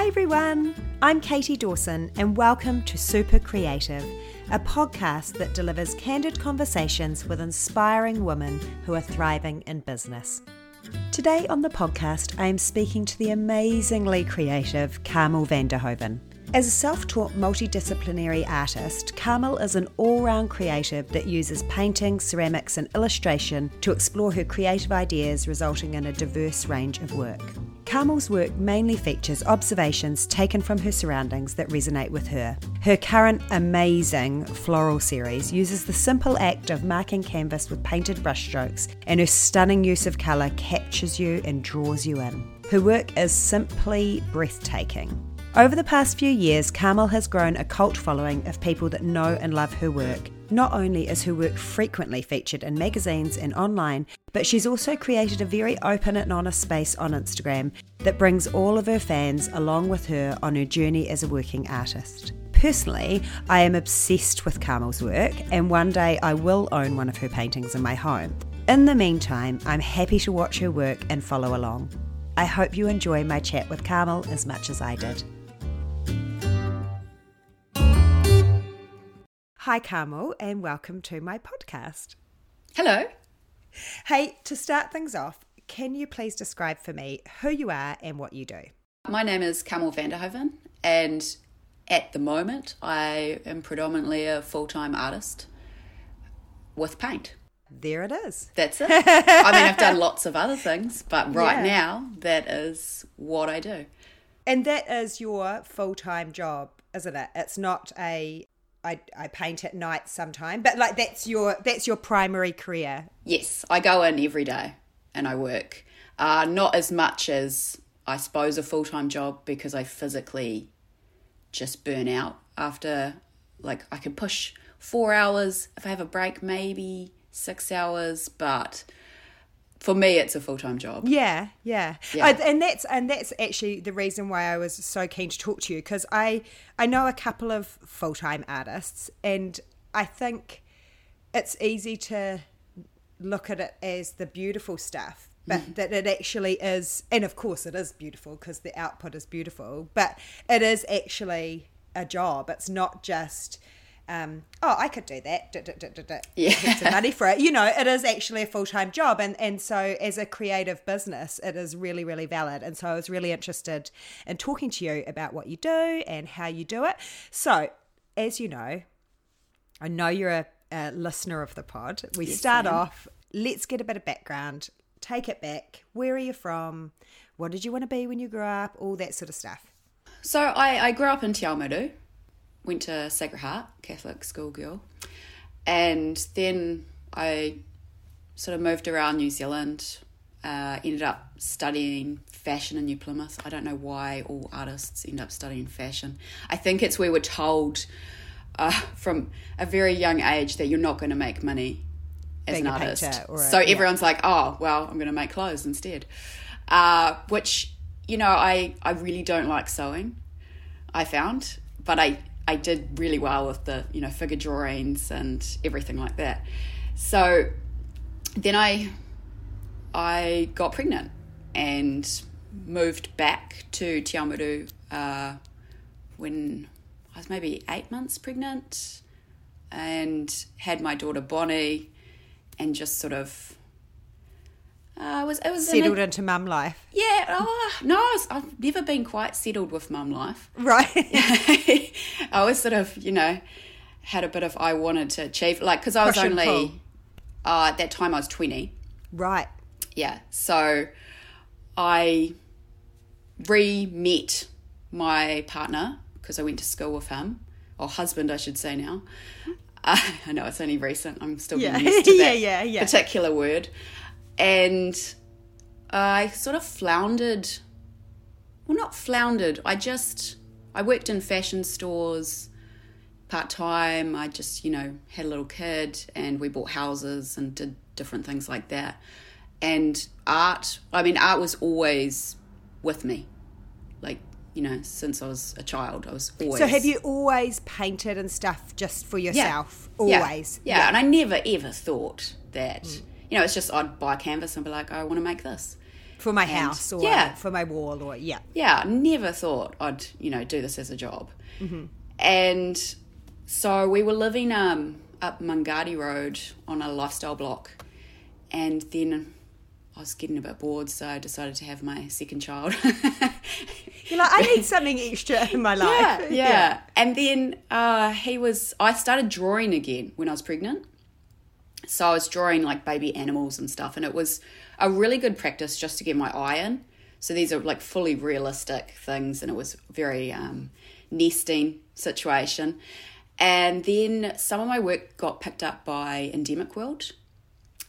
Hi everyone, I'm Katie Dawson, and welcome to Super Creative, a podcast that delivers candid conversations with inspiring women who are thriving in business. Today on the podcast, I am speaking to the amazingly creative Carmel Vanderhoven. As a self taught multidisciplinary artist, Carmel is an all round creative that uses painting, ceramics, and illustration to explore her creative ideas, resulting in a diverse range of work. Carmel's work mainly features observations taken from her surroundings that resonate with her. Her current amazing floral series uses the simple act of marking canvas with painted brushstrokes, and her stunning use of colour captures you and draws you in. Her work is simply breathtaking. Over the past few years, Carmel has grown a cult following of people that know and love her work. Not only is her work frequently featured in magazines and online, but she's also created a very open and honest space on Instagram that brings all of her fans along with her on her journey as a working artist. Personally, I am obsessed with Carmel's work, and one day I will own one of her paintings in my home. In the meantime, I'm happy to watch her work and follow along. I hope you enjoy my chat with Carmel as much as I did. Hi, Carmel, and welcome to my podcast. Hello. Hey, to start things off, can you please describe for me who you are and what you do? My name is Carmel Vanderhoven, and at the moment, I am predominantly a full time artist with paint. There it is. That's it. I mean, I've done lots of other things, but right Yeah. now, that is what I do. And that is your full time job, isn't it? It's not a I, I paint at night sometime, but like that's your that's your primary career. Yes, I go in every day and I work. Uh, not as much as I suppose a full time job because I physically just burn out after, like, I can push four hours. If I have a break, maybe six hours, but for me, it's a full time job. Yeah, yeah, Yeah. I- and that's and that's actually the reason why I was so keen to talk to you because I I know a couple of full time artists, and I think it's easy to look at it as the beautiful stuff, but mm-hmm. that it actually is, and of course it is beautiful because the output is beautiful, but it is actually a job. It's not just. Um, oh, I could do that. Da, da, da. Yeah. Here's some money for it. You know, it is actually a full time job, and and so as a creative business, it is really really valid. And so I was really interested in talking to you about what you do and how you do it. So, as you know, I know you're a, a listener of the pod. We Yes, start I am. off. Let's get a bit of background. Take it back. Where are you from? What did you want to be when you grew up? All that sort of stuff. So I, I grew up in Te Awamutu, went to Sacred Heart Catholic schoolgirl, and then I sort of moved around New Zealand. Uh, ended up studying fashion in New Plymouth. I don't know why all artists end up studying fashion. I think it's where we were told uh, from a very young age that you're not going to make money as Being an artist. a- so yeah. everyone's like, oh, well, I'm going to make clothes instead. Uh, which, you know, I, I really don't like sewing. I found, but I I did really well with the you know figure drawings and everything like that. So then I I got pregnant and moved back to Te uh, when I was maybe eight months pregnant and had my daughter Bonnie and just sort of uh, it was it was in a- Settled into mum life, yeah, oh, no, I was, I've never been quite settled with mum life. right? I was sort of, you know, had a bit of I wanted to achieve, like, because I was Push only, uh, at that time I was 20. right. Yeah. So I re met my partner because I went to school with him, or husband, I should say now. Uh, I know it's only recent. I'm still Yeah. getting used to Yeah, that yeah, yeah. particular word. And I sort of floundered. Well, not floundered. I just I worked in fashion stores part time. I just you know had a little kid, and we bought houses and did different things like that. And art. I mean, art was always with me. Like you know, since I was a child, I was always. So have you always painted and stuff just for yourself? Yeah. Always. Yeah. and I never ever thought that. Mm. You know, it's just I'd buy canvas and be like, I want to make this, for my And- house or yeah. for my wall or yeah. yeah, never thought I'd, you know, do this as a job. Mm-hmm. And so we were living um, up Mangati Road on a lifestyle block. And then I was getting a bit bored, so I decided to have my second child. You're like, I need something extra in my yeah, life. yeah. And then uh, he was, I started drawing again when I was pregnant. So I was drawing like baby animals and stuff, and it was a really good practice just to get my eye in. So these are like fully realistic things, and it was very um, nesting situation. And then some of my work got picked up by Endemic World.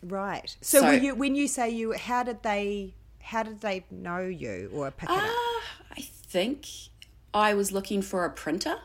Right. So, So- you, when you say you, how did they, how did they know you or pick it up? Ah, I think I was looking for a printer.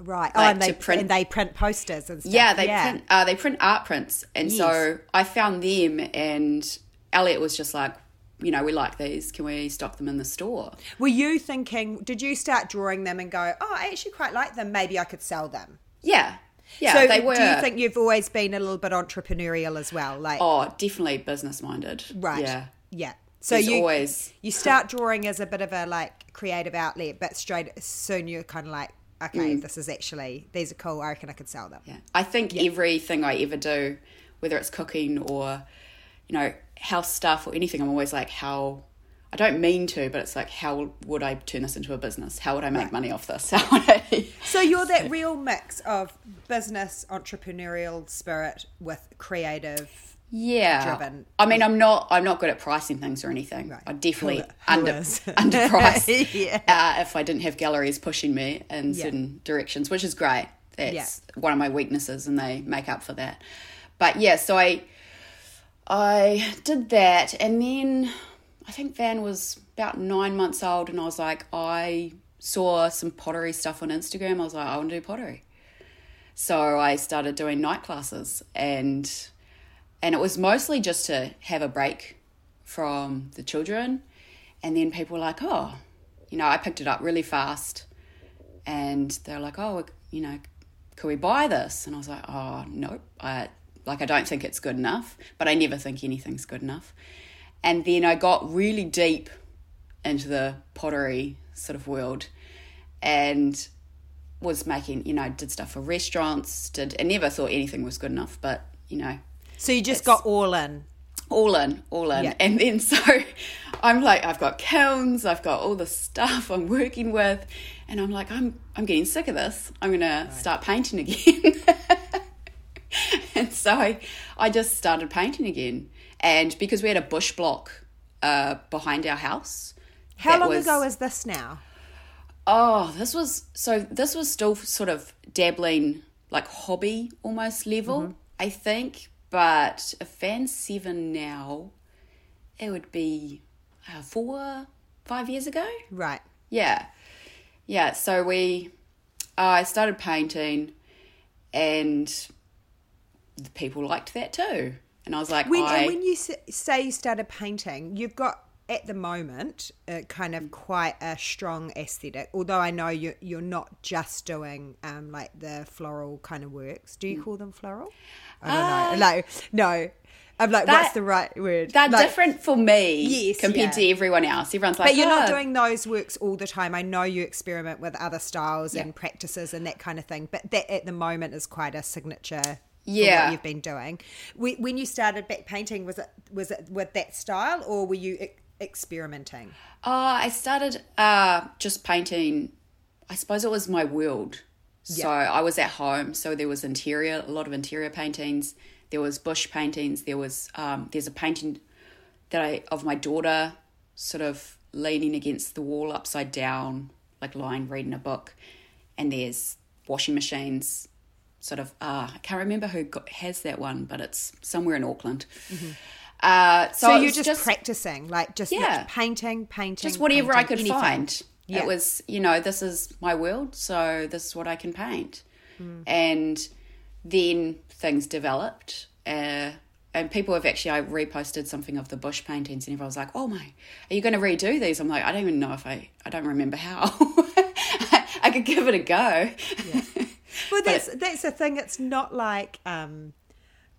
Right. oh, and they print- and they print posters and stuff. Yeah, they print uh, they print art prints, and so I found them, and Elliot was just like, you know, we like these. Can we stock them in the store? Were you thinking? Did you start drawing them and go, "Oh, I actually quite like them. Maybe I could sell them." Yeah, yeah, so, they were. do you think you've always been a little bit entrepreneurial as well? Like, oh, definitely business minded. right? Yeah. yeah. So There's you always- you start drawing as a bit of a like creative outlet, but straight soon you're kind of like, okay, this is actually these are cool. I reckon I could sell them. Mm. Yeah. I think everything I ever do, whether it's cooking or, you know, house stuff or anything, I'm always like, how. I don't mean to, but it's like, how would I turn this into a business? How would I make money off this? How would I? So you're that real mix of business entrepreneurial spirit with creative. Yeah driven. i mean i'm not i'm not good at pricing things or anything Right. i definitely Who- who under is? underprice Yeah. uh, if i didn't have galleries pushing me in Yeah. certain directions which is great that's Yeah. one of my weaknesses and they make up for that but yeah so i i did that and then i think van was about nine months old and i was like i saw some pottery stuff on instagram i was like i want to do pottery so I started doing night classes and and it was mostly just to have a break from the children and then people were like, "Oh, you know, I picked it up really fast." And they're like, "Oh, you know, could we buy this?" And I was like, "Oh, nope. I like I don't think it's good enough, but I never think anything's good enough." And then I got really deep into the pottery sort of world and was making, you know, did stuff for restaurants, did I never thought anything was good enough, but you know, So you just got all in. all in, all in. Yeah. And then so I'm like, I've got kilns, I've got all the stuff I'm working with, and I'm like, I'm I'm getting sick of this. I'm gonna start painting again. and so I, I just started painting again. And because we had a bush block uh, behind our house. How long was- ago is this now? Oh, this was so. This was still sort of dabbling, like hobby almost level, Mm-hmm. I think. But a fan seven now, it would be uh, four, five years ago. Right. Yeah, yeah. So we, uh, I started painting, and the people liked that too. And I was like, When, I, when you say you started painting, you've got at the moment uh, kind of quite a strong aesthetic. Although I know you you're not just doing um, like the floral kind of works. Do you Mm. call them floral? I don't know. Like no, I'm like, Uh, That- what's the right word? they're Like- different for me Yes, compared yeah. to everyone else. Everyone's like, But you're not "Oh, doing those works all the time. I know you experiment with other styles and practices and that kind of thing. But that at the moment is quite a signature. Yeah. what you've been doing. When you started back painting, was it was it with that style or were you experimenting? Uh, I started uh, just painting. I suppose it was my world. So I was at home, so there was interior, a lot of interior paintings. There was bush paintings. There was um, there's a painting that I of my daughter, sort of leaning against the wall, upside down, like lying reading a book. And there's washing machines, sort of. Uh, I can't remember who got, has that one, but it's somewhere in Auckland. Uh, so. So you're was just, practicing, like just Yeah. painting, painting, just whatever I could anything. find. Yeah. It was, you know, this is my world, so this is what I can paint. Hmm. And then things developed. Uh, and people have actually, I reposted something of the bush paintings, and everyone was like, oh my, are you going to redo these? I'm like, I don't even know if I, I don't remember how. I could give it a go. Well, that's that's the thing. It's not like um,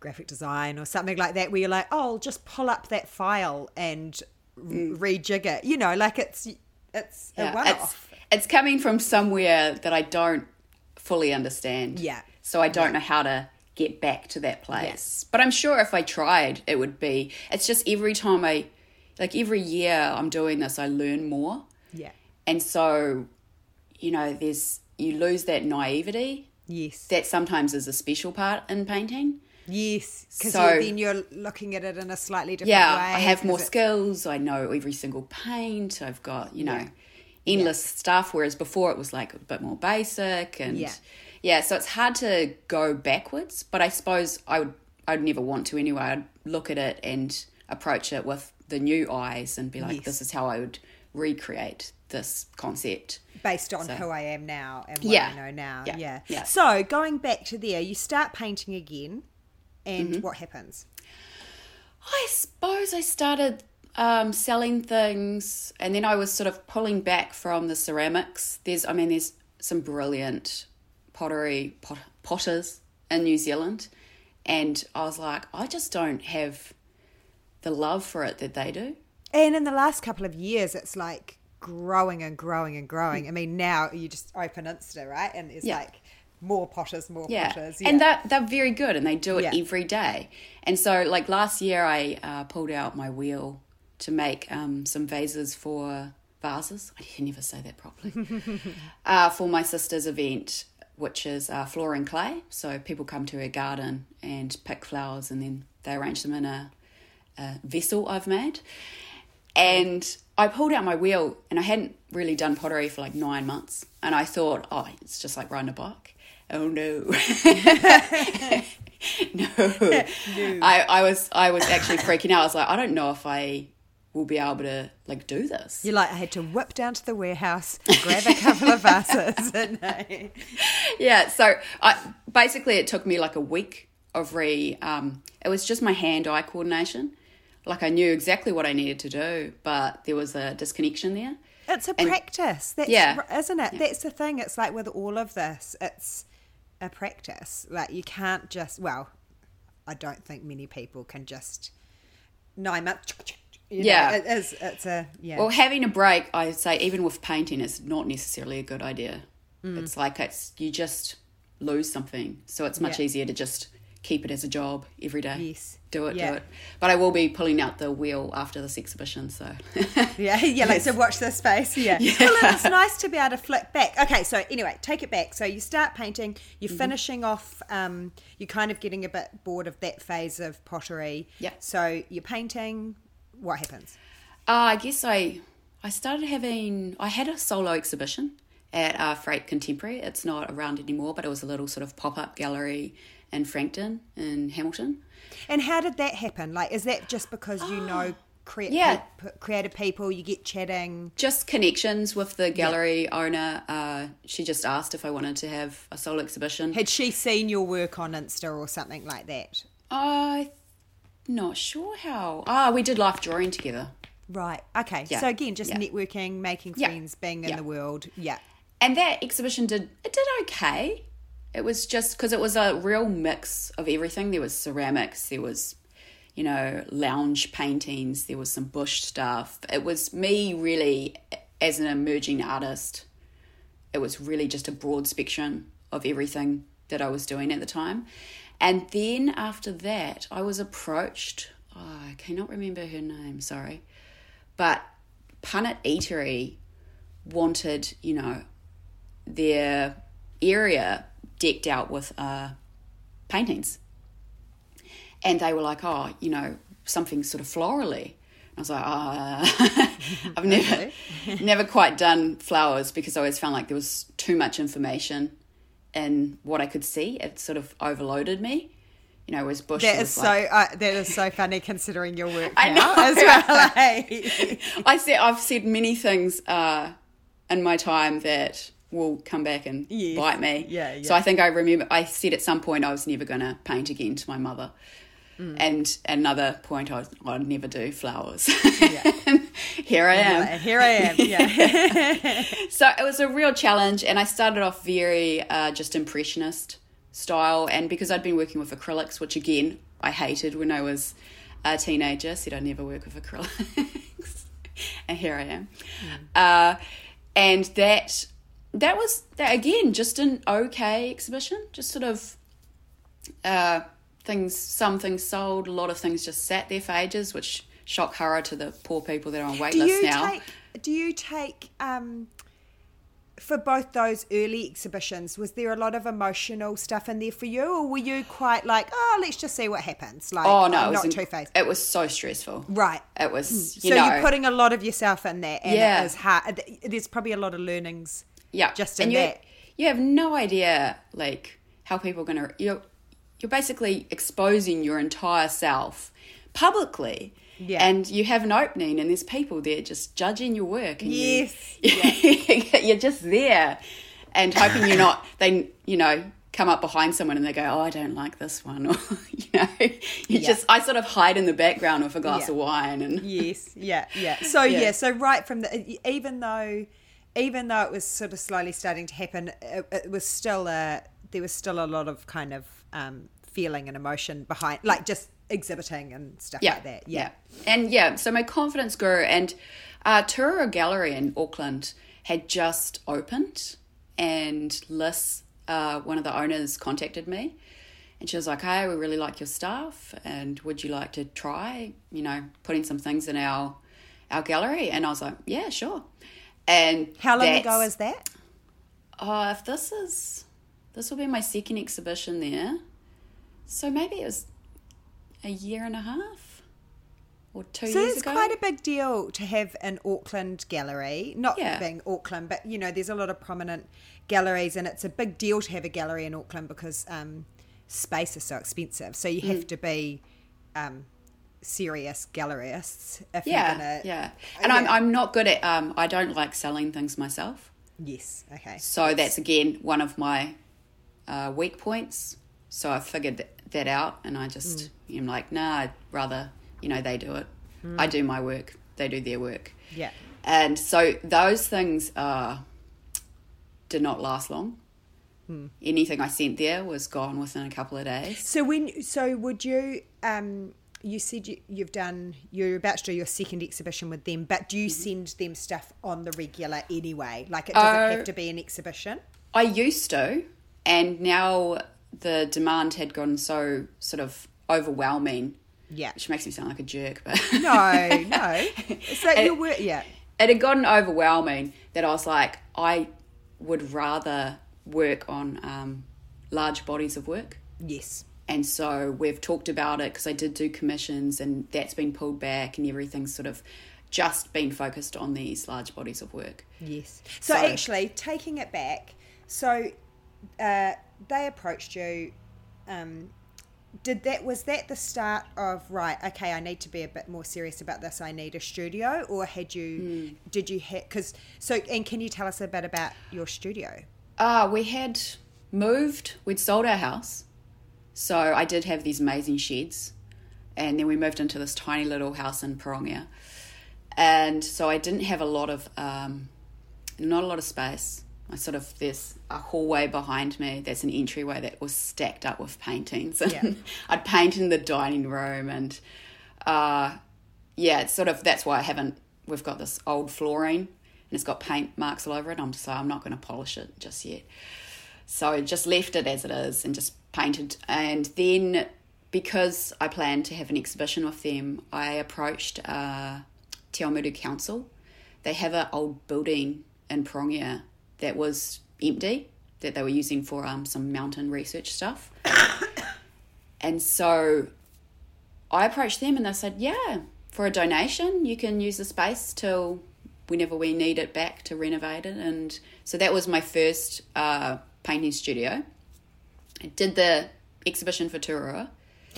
graphic design or something like that, where you're like, oh, I'll just pull up that file and mm. rejig it. You know, like it's it's yeah, a one off. It's, it's coming from somewhere that I don't fully understand. Yeah. So I don't yeah. know how to get back to that place. But I'm sure if I tried, it would be. It's just every time I, like every year I'm doing this, I learn more. Yeah. And so, you know, there's, you lose that naivety. Yes. That sometimes is a special part in painting. Yes, because so, then you're looking at it in a slightly different yeah, way. I have more skills. I know every single paint. I've got, you know, yeah. endless yeah. stuff. Whereas before it was like a bit more basic and yeah yeah, so it's hard to go backwards, but I suppose I would I'd never want to anyway. I'd look at it and approach it with the new eyes and be like, yes. this is how I would recreate this concept based on so, who I am now and what yeah, I know now. Yeah, yeah, yeah. So going back to there, you start painting again, and mm-hmm. what happens? I suppose I started um, selling things, and then I was sort of pulling back from the ceramics. There's, I mean, there's some brilliant pottery pot, potters in New Zealand, and I was like, I just don't have the love for it that they do. And in the last couple of years, it's like growing and growing and growing. I mean, now you just open Insta, right? And it's yeah. like more potters, more yeah. potters. Yeah. And they're, they're very good and they do it yeah. every day. And so, like last year, I uh, pulled out my wheel to make um, some vases for vases. I can never say that properly. uh, for my sister's event which is uh, floor and clay. So people come to her garden and pick flowers and then they arrange them in a, a vessel I've made. And I pulled out my wheel and I hadn't really done pottery for like nine months. And I thought, oh, it's just like riding a bike. Oh no. no. no. I, I was I was actually freaking out. I was like, I don't know if I will be able to like do this. You're like, I had to whip down to the warehouse, grab a couple of vases. And, yeah, so I basically it took me like a week of re. Um, it was just my hand-eye coordination. Like I knew exactly what I needed to do, but there was a disconnection there. It's a and, practice. That's, yeah, isn't it? Yeah. That's the thing. It's like with all of this, it's a practice. Like you can't just. Well, I don't think many people can just nine months you yeah, know, it is. It's a yeah. Well, having a break, I say, even with painting, is not necessarily a good idea. Mm. It's like it's you just lose something, so it's much yeah. easier to just keep it as a job every day. Yes. Do it, yeah. do it. But I will be pulling out the wheel after this exhibition, so. yeah, yeah, like to watch this space. Yeah. yeah. Well, it's nice to be able to flick back. Okay, so anyway, take it back. So you start painting, you're mm-hmm. finishing off, um, you're kind of getting a bit bored of that phase of pottery. Yeah. So you're painting, what happens? Uh, I guess I I started having I had a solo exhibition at uh, Freight Contemporary. It's not around anymore, but it was a little sort of pop up gallery in Frankton in Hamilton. And how did that happen? Like, is that just because you know crea- yeah. Pe- creative people, you get chatting? Just connections with the gallery yeah. owner. Uh, she just asked if I wanted to have a solo exhibition. Had she seen your work on Insta or something like that? I not sure how. Ah, we did life drawing together. Right. Okay. Yeah. So again, just yeah. networking, making friends, being in the world. Yeah. And that exhibition did it did okay. It was just because it was a real mix of everything. There was ceramics, there was, you know, lounge paintings, there was some bush stuff. It was me really as an emerging artist. It was really just a broad spectrum of everything that I was doing at the time. And then after that, I was approached. Oh, I cannot remember her name, sorry. But Punnet Eatery wanted, you know, their area decked out with uh, paintings. And they were like, oh, you know, something sort of florally. I was like, ah, oh. I've never, never quite done flowers because I always found like there was too much information in what I could see. It sort of overloaded me. You know, was Bush. That is so uh, that is so funny considering your work I know, as well. Eh? I said I've said many things uh, in my time that will come back and yes. bite me. Yeah, yeah. So I think I remember I said at some point I was never going to paint again to my mother. Mm. And another point, I would never do flowers. Yeah. here I am. Here I am. Yeah. so it was a real challenge, and I started off very uh, just impressionist style, and because I'd been working with acrylics, which again I hated when I was a teenager, said I'd never work with acrylics. and here I am. Uh, and that that was that again just an okay exhibition, just sort of uh, things. Some things sold, a lot of things just sat there for ages, which shock horror to the poor people that are on wait do lists now. take do you take um for both those early exhibitions was there a lot of emotional stuff in there for you or were you quite like oh let's just see what happens like oh no, I'm it was not too phased It was so stressful. right It was, you so know, you're putting a lot of yourself in there and Yeah. it is hard there's probably a lot of learnings yeah, just and in you, that you have no idea like how people are gonna you're you're basically exposing your entire self publicly. Yeah. And you have an opening, and there's people there just judging your work. And you- Yes, you're just there, and hoping you're not. They, you know, come up behind someone and they go, "Oh, I don't like this one," or you know, you Yeah. just. I sort of hide in the background with a glass Yeah. of wine, and yes yeah yeah so Yeah. yeah. so right from the even though even though it was sort of slowly starting to happen it, it was still a there was still a lot of kind of um feeling and emotion behind like just exhibiting and stuff yeah, like that yeah, and yeah. So my confidence grew, and uh, Turura Gallery in Auckland had just opened, and Liz, uh, one of the owners, contacted me, and she was like, "Hey, we really like your stuff, and would you like to try, you know, putting some things in our our gallery?" And I was like, "Yeah, sure." And how long ago is that Oh, if this is this will be my second exhibition there, so maybe it was a year and a half or two so years it's ago. quite a big deal to have an Auckland gallery. Not Yeah. being Auckland, but you know, there's a lot of prominent galleries, and it's a big deal to have a gallery in Auckland because um, space is so expensive. So you Mm. have to be um, serious gallerists if yeah, you're gonna. yeah. And I'm. I'm not good at um I don't like selling things myself. Yes. Okay. So that's again one of my uh, weak points. So I figured that out, and I just am like, nah, I'd rather you know they do it. I do my work, they do their work. Yeah. And so those things uh, did not last long. Anything I sent there was gone within a couple of days. So when so would you um you said you, you've done you're about to do your second exhibition with them, but do you Mm-hmm. send them stuff on the regular anyway? Like it doesn't Uh, have to be an exhibition. I used to, and now the demand had gone so sort of overwhelming, Yeah. which makes me sound like a jerk, but No, no. It's like your work. Yeah. it had gotten overwhelming that I was like, I would rather work on um, large bodies of work. Yes. And so we've talked about it because I did do commissions and that's been pulled back and everything's sort of just been focused on these large bodies of work. Yes. So, So- actually, taking it back, so uh, they approached you. Um, did that was that the start of right? Okay, I need to be a bit more serious about this. I need a studio, or had you? Did you have? Because so, and can you tell us a bit about your studio? Uh, we had moved, we'd sold our house. So I did have these amazing sheds. And then we moved into this tiny little house in Pirongia. And so I didn't have a lot of, um, not a lot of space. I sort of, there's a hallway behind me that's an entryway that was stacked up with paintings. And Yeah. I'd paint in the dining room and, uh, yeah, it's sort of, that's why I haven't, we've got this old flooring and it's got paint marks all over it. I'm just like, I'm not going to polish it just yet. So I just left it as it is and just painted. And then because I planned to have an exhibition with them, I approached uh, Te Awamutu Council. They have an old building in Pirongia that was empty that they were using for um, some mountain research stuff. and so I approached them and they said, yeah, for a donation, you can use the space till whenever we need it back to renovate it. And so that was my first uh, painting studio. Did the exhibition for Turua.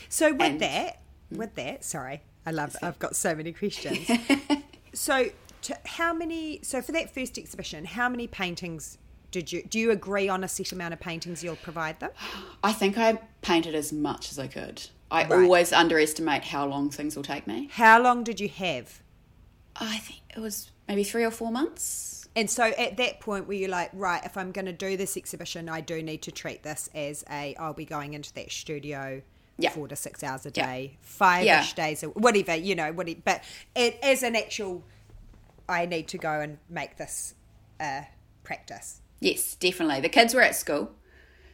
So with And- that, mm. with that, sorry, I love. I've got so many questions. so, to, how many? So for that first exhibition, how many paintings did you? Do you agree on a set amount of paintings you'll provide them? I think I painted as much as I could. I Right. always underestimate how long things will take me. How long did you have? I think it was maybe three or four months. And so at that point, were you're like, right, if I'm going to do this exhibition, I do need to treat this as a, I'll be going into that studio Yeah. four to six hours a Yeah. day, five ish Yeah. days, a, whatever, you know, what, but it, as an actual I need to go and make this uh, practice. Yes, definitely. The kids were at school.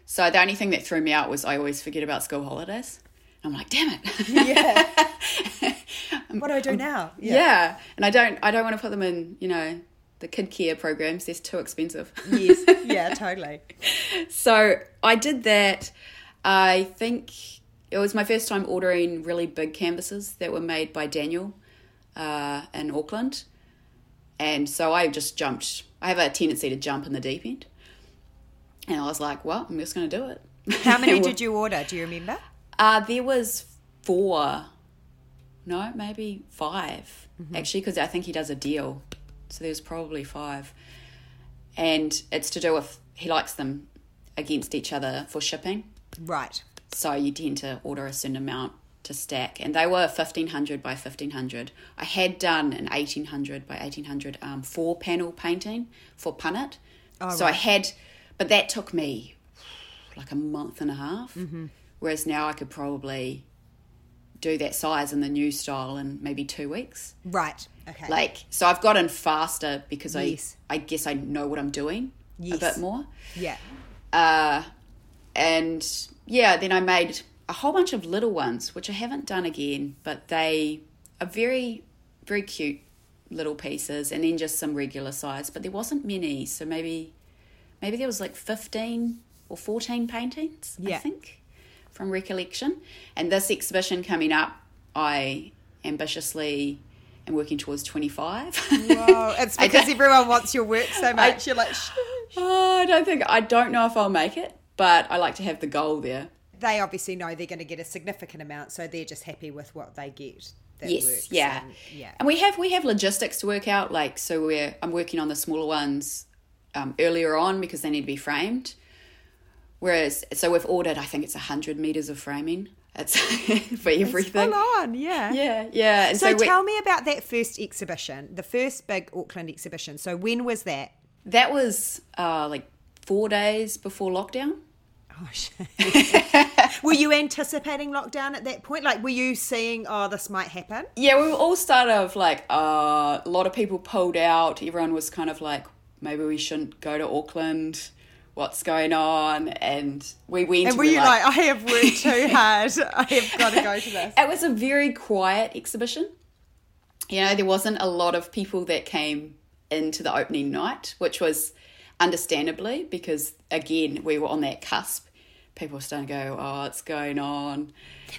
So the only thing that threw me out was I always forget about school holidays. I'm like, damn it. Yeah. what do I do now? Yeah. And I don't I don't want to put them in, you know, the kid care programs. They're too expensive. Yes. Yeah, totally. so I did that. I think it was my first time ordering really big canvases that were made by Daniel uh, in Auckland. And so I just jumped. I have a tendency to jump in the deep end. And I was like, well, I'm just going to do it. How many did you order? Do you remember? Uh, there was four. No, maybe 5 Mm-hmm. Actually, because I think he does a deal. So there's probably five. And it's to do with he likes them against each other for shipping. Right. So you tend to order a certain amount to stack. And they were 1500 by 1500. I had done an 1800 by 1800 um, four panel painting for Punnet. so I had, but that took me like a month and a half. Whereas now I could probably do that size in the new style in maybe two weeks. Right. Okay. Like, so I've gotten faster because Yes. I, I guess I know what I'm doing Yes. a bit more. yeah. Uh, and yeah, then I made a whole bunch of little ones, which I haven't done again, but they are very, very cute little pieces, and then just some regular size. But there wasn't many, so maybe, maybe there was like fifteen or fourteen paintings. I Yeah. think, from recollection. And this exhibition coming up, I ambitiously am working towards twenty five. Whoa. It's because everyone wants your work so much. You're like, Shh. Oh, I don't think I don't know if I'll make it, but I like to have the goal there. they obviously know they're going to get a significant amount, so they're just happy with what they get. That yes, works. yeah. And, yeah. And we have we have logistics to work out. Like, so we're I'm working on the smaller ones um, earlier on because they need to be framed. Whereas, so we've ordered, I think it's hundred meters of framing. It's for everything. Full on, yeah. Yeah, yeah. And So, so, we- tell me about that first exhibition, the first big Auckland exhibition. So when was that? that was uh, like four days before lockdown. Oh shit. were you anticipating lockdown at that point? Like, were you seeing, oh, this might happen? Yeah, we were all started off like uh, a lot of people pulled out. Everyone was kind of like, maybe we shouldn't go to Auckland. What's going on? And we went. And were we you like, I have worked too hard. I have got to go to this. It was a very quiet exhibition. You know, there wasn't a lot of people that came into the opening night, which was understandably because, again, we were on that cusp. People were starting to go, oh, it's going on.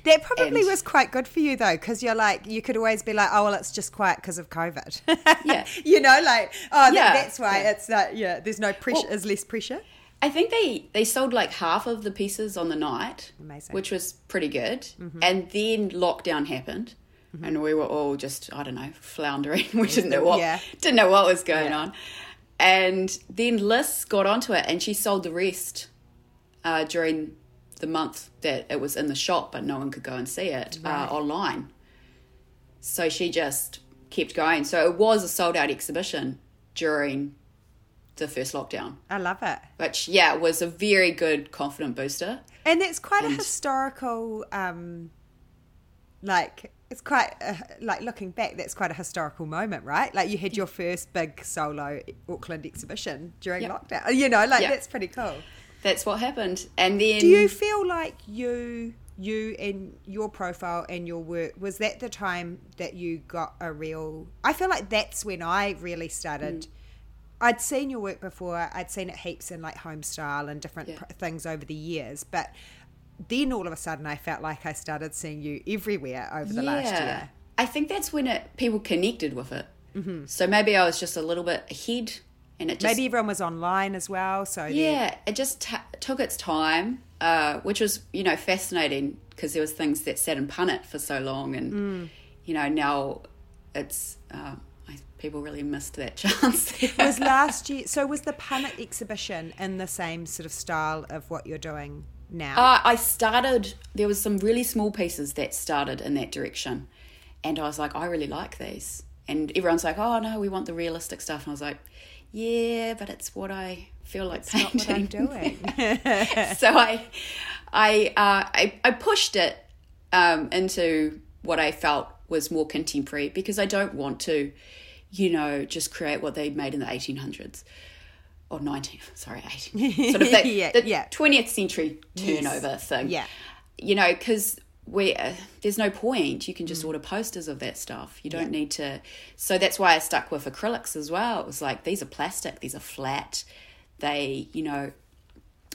That probably And- was quite good for you though, because you're like, you could always be like, oh, well, it's just quiet because of COVID. Yeah. you know, like, oh, that- that's why Yeah. it's not, yeah, there's no pressure, Well- there's less pressure. I think they, they sold like half of the pieces on the night, Amazing. Mm-hmm. which was pretty good. And then lockdown happened. And we were all just I don't know floundering. We didn't know what Yeah. didn't know what was going Yeah. on. And then Liz got onto it and she sold the rest uh, during the month that it was in the shop, but no one could go and see it uh, online. So she just kept going. So it was a sold out exhibition during the first lockdown, I love it. which, yeah, was a very good confident booster. And it's quite a historical, um, like, it's quite, uh, like, looking back, that's quite a historical moment, right? Like, you had your first big solo Auckland exhibition during Yep. lockdown. You know, like, Yeah. that's pretty cool. That's what happened. And then. Do you feel like you you and your profile and your work was that the time that you got a real I feel like that's when I really started Mm. I'd seen your work before I'd seen it heaps in like home style and different Yeah. pr- things over the years but then all of a sudden I felt like I started seeing you everywhere over the last year I think that's when it people connected with it. Mm-hmm. So maybe I was just a little bit ahead, and it just maybe everyone was online as well so yeah, it just ta took its time, uh, which was you know fascinating because there was things that sat in punnet for so long, and Mm. you know now it's uh, people really missed that chance. was last year so was the Punnet exhibition in the same sort of style of what you're doing now Uh, I started. There was some really small pieces that started in that direction, and I was like, I really like these. And everyone's like, Oh no, we want the realistic stuff. And I was like, Yeah, but it's what I feel like It's not what I'm painting. doing. so I, I, uh, I, I pushed it um, into what I felt was more contemporary because I don't want to, you know, just create what they made in the 1800s or 19, sorry, 18, sort of the, Yeah, the yeah. 20th century turnover Yes. thing. Yeah. You know, because we uh, there's no point. You can just order posters of that stuff. You don't need to. So that's why I stuck with acrylics as well. It was like these are plastic. These are flat. They, you know,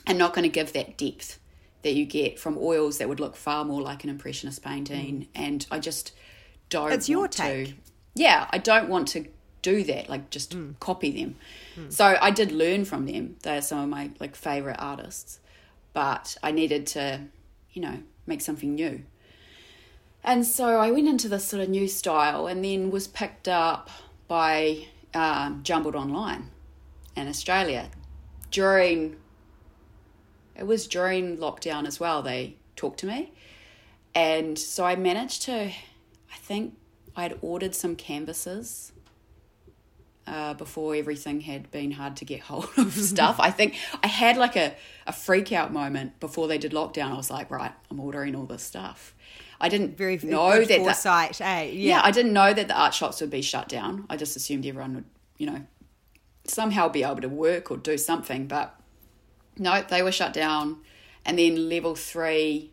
are not going to give that depth that you get from oils that would look far more like an impressionist painting. And I just don't. It's your want to- take. Yeah, I don't want to do that. Like just copy them. So I did learn from them. They are some of my like favorite artists, but I needed to, you know, make something new. And so I went into this sort of new style, and then was picked up by um, Jumbled Online in Australia during. It was during lockdown as well. They talked to me, and so I managed to. I think I'd ordered some canvases uh, before everything had been hard to get hold of stuff. I think I had like a, a freak out moment before they did lockdown. I was like, right, I'm ordering all this stuff. I didn't Very know that the, foresight, eh? yeah, Yeah. I didn't know that the art shops would be shut down. I just assumed everyone would, you know, somehow be able to work or do something. But no, they were shut down. And then level three,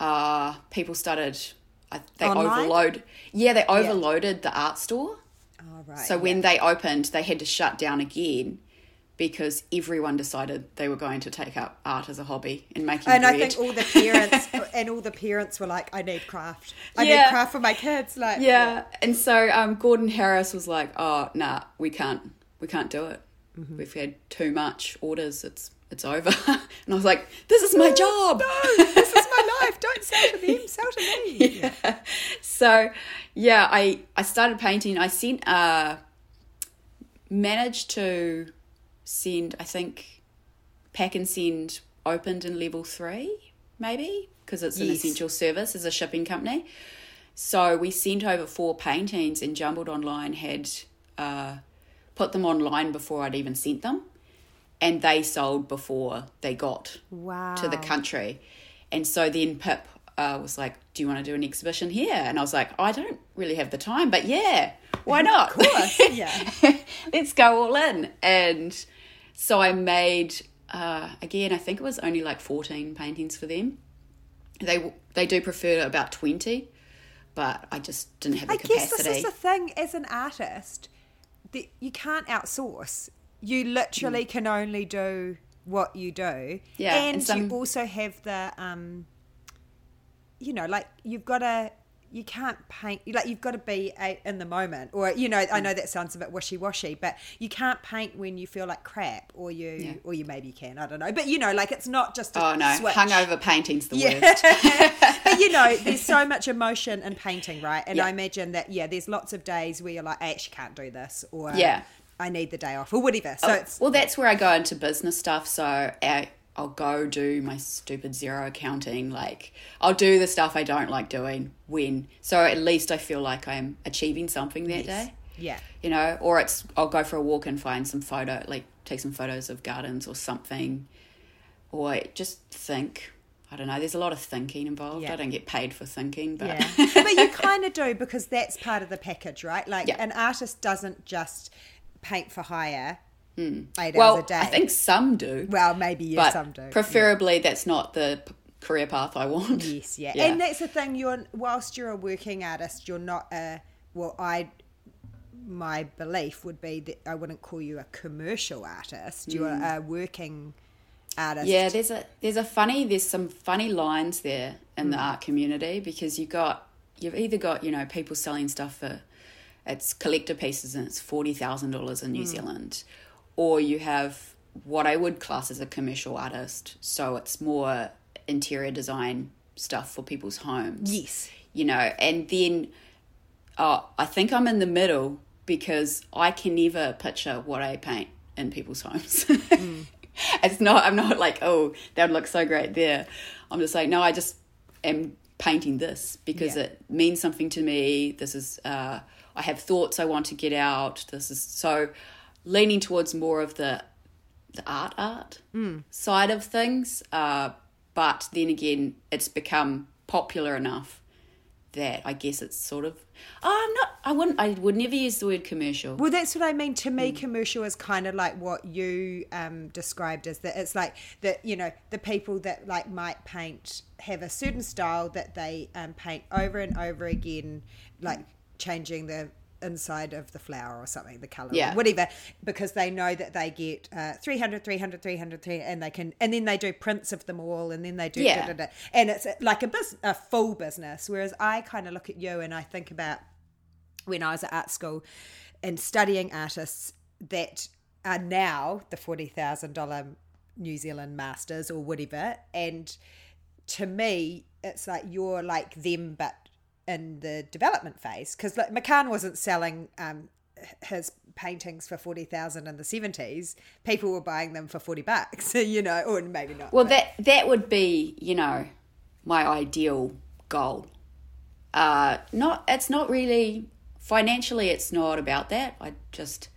uh, people started. I, they Online? overload. Yeah, they overloaded the art store. Oh, right. So when they opened, they had to shut down again because everyone decided they were going to take up art as a hobby and making and I think all the parents and all the parents were like, "I need craft. I Yeah. need craft for my kids." Like, yeah. And so um, Gordon Harris was like, "Oh, nah, we can't, we can't do it. Mm-hmm. We've had too much orders. It's it's over." and I was like, "This is my job." no, this is my life. Don't sell to them, sell to me. yeah. So, yeah, I I started painting. I sent uh managed to send. I think pack and send opened in level three, maybe because it's an essential service as a shipping company. So we sent over four paintings, and Jumbled Online had uh, put them online before I'd even sent them, and they sold before they got Wow. to the country. And so then Pip uh, was like, Do you want to do an exhibition here? And I was like, I don't really have the time, but yeah, why not? Of course, yeah. Let's go all in. And so I made, uh, again, I think it was only like 14 paintings for them. They, they do prefer about 20, but I just didn't have the I guess this is the thing as an artist that you can't outsource. You literally can only do what you do. Mm. Yeah, and, and some- you also have the um you know, like you've got to you can't paint like you've got to be a, in the moment or you know Mm. i know that sounds a bit wishy-washy but you can't paint when you feel like crap or you Yeah. or you maybe can i don't know but you know like it's not just a oh no, switch. hungover painting's the Yeah. worst. but you know, there's so much emotion in painting, right? And Yeah. I imagine that yeah, there's lots of days where you're like, I actually can't do this, or Yeah. I need the day off, or whatever. So oh, it's well, that's where I go into business stuff. So I, I'll go do my stupid Xero accounting. Like I'll do the stuff I don't like doing when. So at least I feel like I'm achieving something that day. yeah, You know, or it's I'll go for a walk and find some photo, like take some photos of gardens or something, or just think. I don't know. There's a lot of thinking involved. Yeah. I don't get paid for thinking, but yeah. but you kind of do because that's part of the package, right? Like Yeah. an artist doesn't just paint for hire eight well, hours a day. I think some do. well, maybe yeah, but some do. preferably that's not the career path I want. Yes, yeah. Yeah. And that's the thing, you're whilst you're a working artist, you're not a well, I my belief would be that I wouldn't call you a commercial artist. You're a working artist. Mm. Yeah, there's a there's a funny there's some funny lines there in the art community because you got you've either got you know people selling stuff for it's collector pieces and it's forty thousand dollars in New Zealand, or you have what I would class as a commercial artist. So it's more interior design stuff for people's homes. Yes. you know, and then uh, I think I'm in the middle because I can never picture what I paint in people's homes. it's not, I'm not like, oh, that would look so great there. I'm just like, no, I just am painting this because Yeah. it means something to me. This is, uh, I have thoughts I want to get out. This is so leaning towards more of the the art art side of things. Uh, but then again, it's become popular enough that, I guess it's sort of. Oh, I'm not. I wouldn't. I would never use the word commercial. Well, that's what I mean. To me, commercial is kind of like what you um, described as that. It's like that. You know, the people that like might paint have a certain style that they um, paint over and over again, like changing the inside of the flower or something the color Yeah. whatever because they know that they get uh, 300 300 300 300, and they can and then they do prints of them all and then they do Yeah. da, da, da. and it's like a bus- a full business whereas i kind of look at you and i think about when I was at art school and studying artists that are now the forty thousand dollar New Zealand masters or whatever. And to me, it's like you're like them, but in the development phase. Because like McCahon wasn't selling um, his paintings for forty thousand in the seventies. People were buying them for forty bucks, you know, or maybe not. Well, that that would be, you know, my ideal goal. Uh, not. It's not really financially. It's not about that. I just,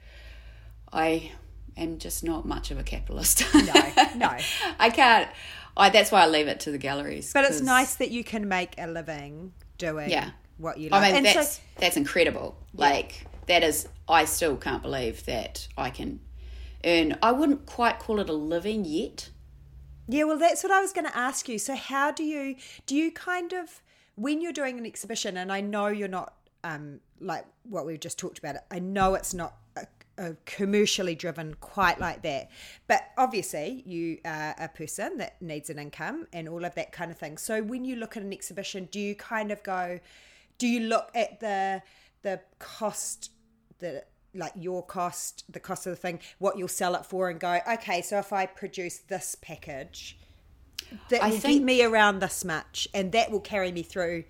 I am just not much of a capitalist. no, no. I can't. I. That's why I leave it to the galleries. But it's nice that you can make a living doing Yeah. what you love. I mean, and that's so, that's incredible. Like that is. I still can't believe that I can earn. I wouldn't quite call it a living yet. Yeah, well, that's what I was going to ask you. So, how do you do you kind of when you're doing an exhibition? And I know you're not um, like what we've just talked about. I know it's not a commercially driven quite like that, but obviously you are a person that needs an income and all of that kind of thing. So, when you look at an exhibition, do you kind of go? Do you look at the the cost the like your cost, the cost of the thing, what you'll sell it for, and go, okay, so if I produce this package, that I will think- get me around this much, and that will carry me through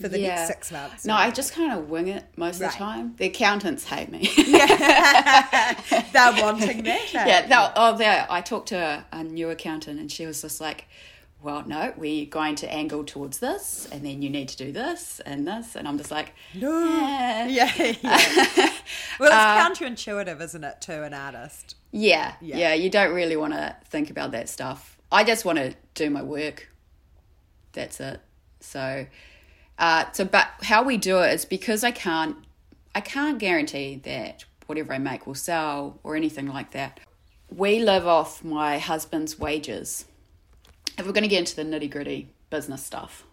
for the Yeah. next six months. No, I just kind of wing it most of the time. The accountants hate me. They're wanting that. yeah, no, oh, there. I talked to a, a new accountant, and she was just like, "Well, no, we're going to angle towards this, and then you need to do this and this," and I'm just like, No. "Eh." Yeah, yeah. well, Uh, it's counterintuitive, isn't it, to an artist? yeah, Yeah. yeah, You don't really want to think about that stuff. I just want to do my work. That's it. So, uh, so but how we do it is because I can't, I can't guarantee that whatever I make will sell or anything like that. We live off my husband's wages. If we're going to get into the nitty gritty business stuff,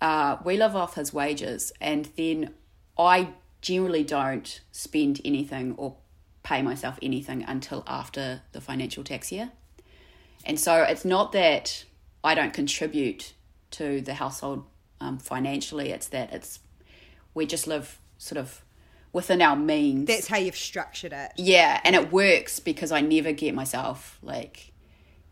uh, we live off his wages, and then I generally don't spend anything or pay myself anything until after the financial tax year. And so it's not that I don't contribute to the household um, financially, it's that it's we just live sort of within our means. That's how you've structured it. yeah, and it works because I never get myself like,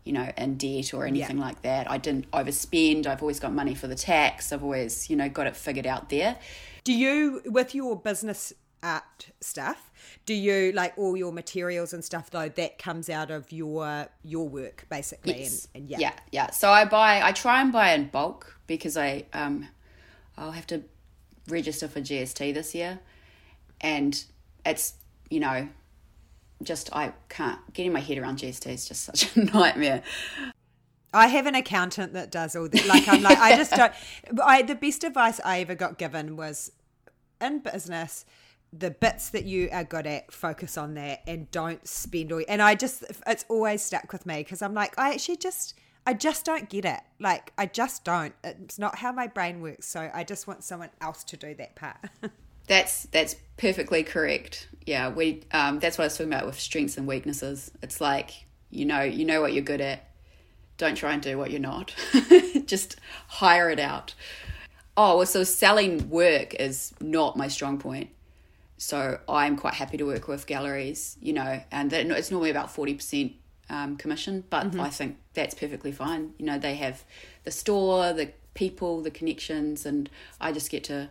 you know, in debt or anything Yeah. like that. I didn't overspend. I've always got money for the tax. I've always, you know, got it figured out there. Do you, with your business art stuff, do you like all your materials and stuff though? That comes out of your your work basically, Yes. and, and yeah. yeah, yeah. So I buy, I try and buy in bulk because I, um, I'll have to register for GST this year, and it's you know, just I can't getting my head around GST is just such a nightmare. I have an accountant that does all that. Like I'm like I just don't. I the best advice I ever got given was in business. The bits that you are good at, focus on that, and don't spend all. And I just, it's always stuck with me because I'm like, I actually just, I just don't get it. Like I just don't. It's not how my brain works. So I just want someone else to do that part. That's that's perfectly correct. Yeah, we um, that's what I was talking about with strengths and weaknesses. It's like you know you know what you're good at. Don't try and do what you're not. Just hire it out. Oh, well, so selling work is not my strong point. So I'm quite happy to work with galleries, you know, and that, it's normally about forty percent um, commission, but I think that's perfectly fine. You know, they have the store, the people, the connections, and I just get to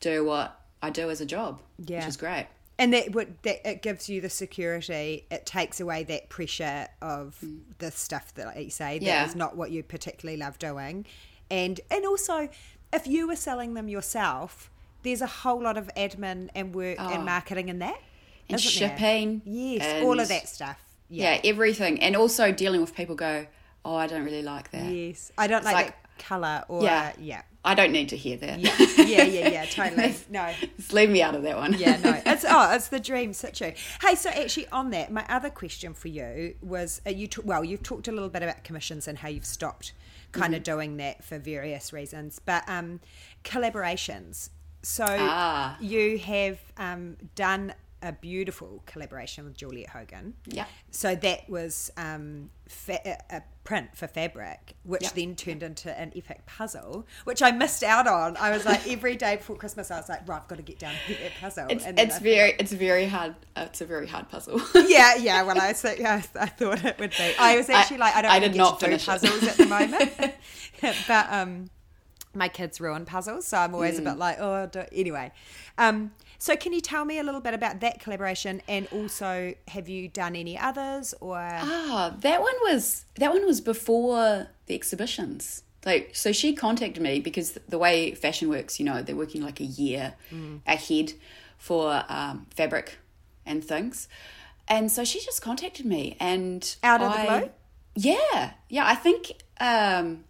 do what I do as a job, Yeah. which is great. and that would that it gives you the security. It takes away that pressure of the stuff that like you say that is Yeah. not what you particularly love doing, and and also if you were selling them yourself, there's a whole lot of admin and work and marketing in that, And isn't there? shipping, Yes, all of that stuff. Yeah. Yeah. everything, and also dealing with people go, oh, I don't really like that. Yes, I don't like, like- color or Yeah. yeah. I don't need to hear that. Yeah, yeah, yeah, yeah totally. No. Just leave me out of that one. yeah, no. It's oh, it's the dream situ. Hey, so actually on that, my other question for you was uh, you t- well, you've talked a little bit about commissions and how you've stopped kind of doing that for various reasons, but um, collaborations. So Ah. you have um, done a beautiful collaboration with Juliette Hogan. Yeah. So that was um, fa- a print for fabric, which Yeah. then turned into an epic puzzle, which I missed out on. I was like, every day before Christmas, I was like, right, I've got to get down and get that puzzle. It's, it's very it's very hard. Uh, it's a very hard puzzle. yeah, yeah. Well, I said, yeah, I thought it would be. I was actually like, I don't I really did not to do it. puzzles at the moment, but um, my kids ruin puzzles, so I'm always a Mm. bit like, oh, do, anyway. Um, so can you tell me a little bit about that collaboration, and also have you done any others, or Ah, that one was that one was before the exhibitions. Like, so she contacted me because the way fashion works, you know, they're working like a year ahead for um, fabric and things, and so she just contacted me and Out of the blue? Yeah, yeah. I think um,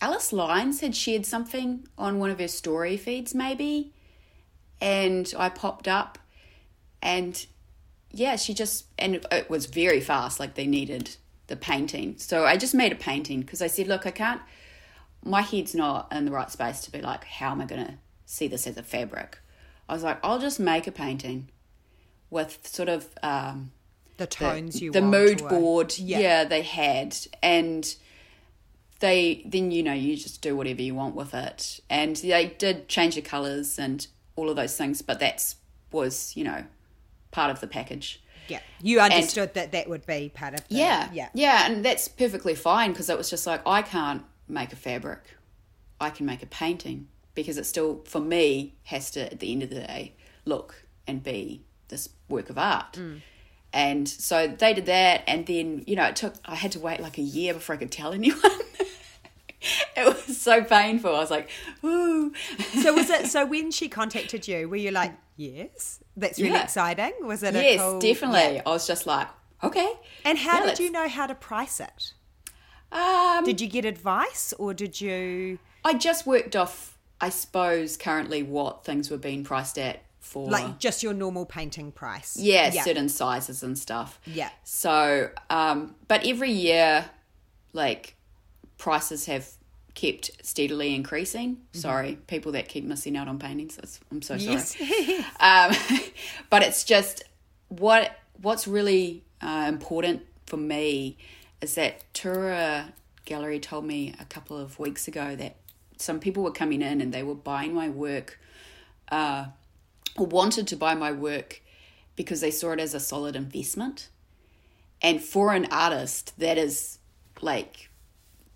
Alice Lyons had shared something on one of her story feeds, maybe, and I popped up, and yeah, she just and it- was very fast. Like they needed the painting, so I just made a painting because I said, look, I can't. My head's not in the right space to be like, how am I going to see this as a fabric? I was like, I'll just make a painting with sort of um, the tones you want. the mood board Yeah. yeah. they had and they then you know you just do whatever you want with it. And they did change the colors and all of those things but that's was you know part of the package. Yeah, you understood that that would be part of the, yeah. Yeah, yeah and that's perfectly fine because it was just like i can't make a fabric. I can make a painting because it still for me has to at the end of the day look and be this work of art. Mm. And so they did that and then you know it took i had to wait like a year before i could tell anyone it was so painful i was like ooh So was it? So when she contacted you, were you like, yes, that's really Yeah. exciting? Was it? a yes cool- definitely yeah. i was just like okay And how Yeah, did let's- you know how to price it? um Did you get advice, or did you I just worked off, I suppose, currently what things were being priced at for like just your normal painting price? yeah, yeah, certain sizes and stuff. Yeah. So, um, but every year, like prices have kept steadily increasing. Sorry, people that keep missing out on paintings. I'm so sorry. Yes. Um, but it's just what what's really uh, important for me is that Tura Gallery told me a couple of weeks ago that some people were coming in and they were buying my work, uh, or wanted to buy my work because they saw it as a solid investment. And for an artist, that is like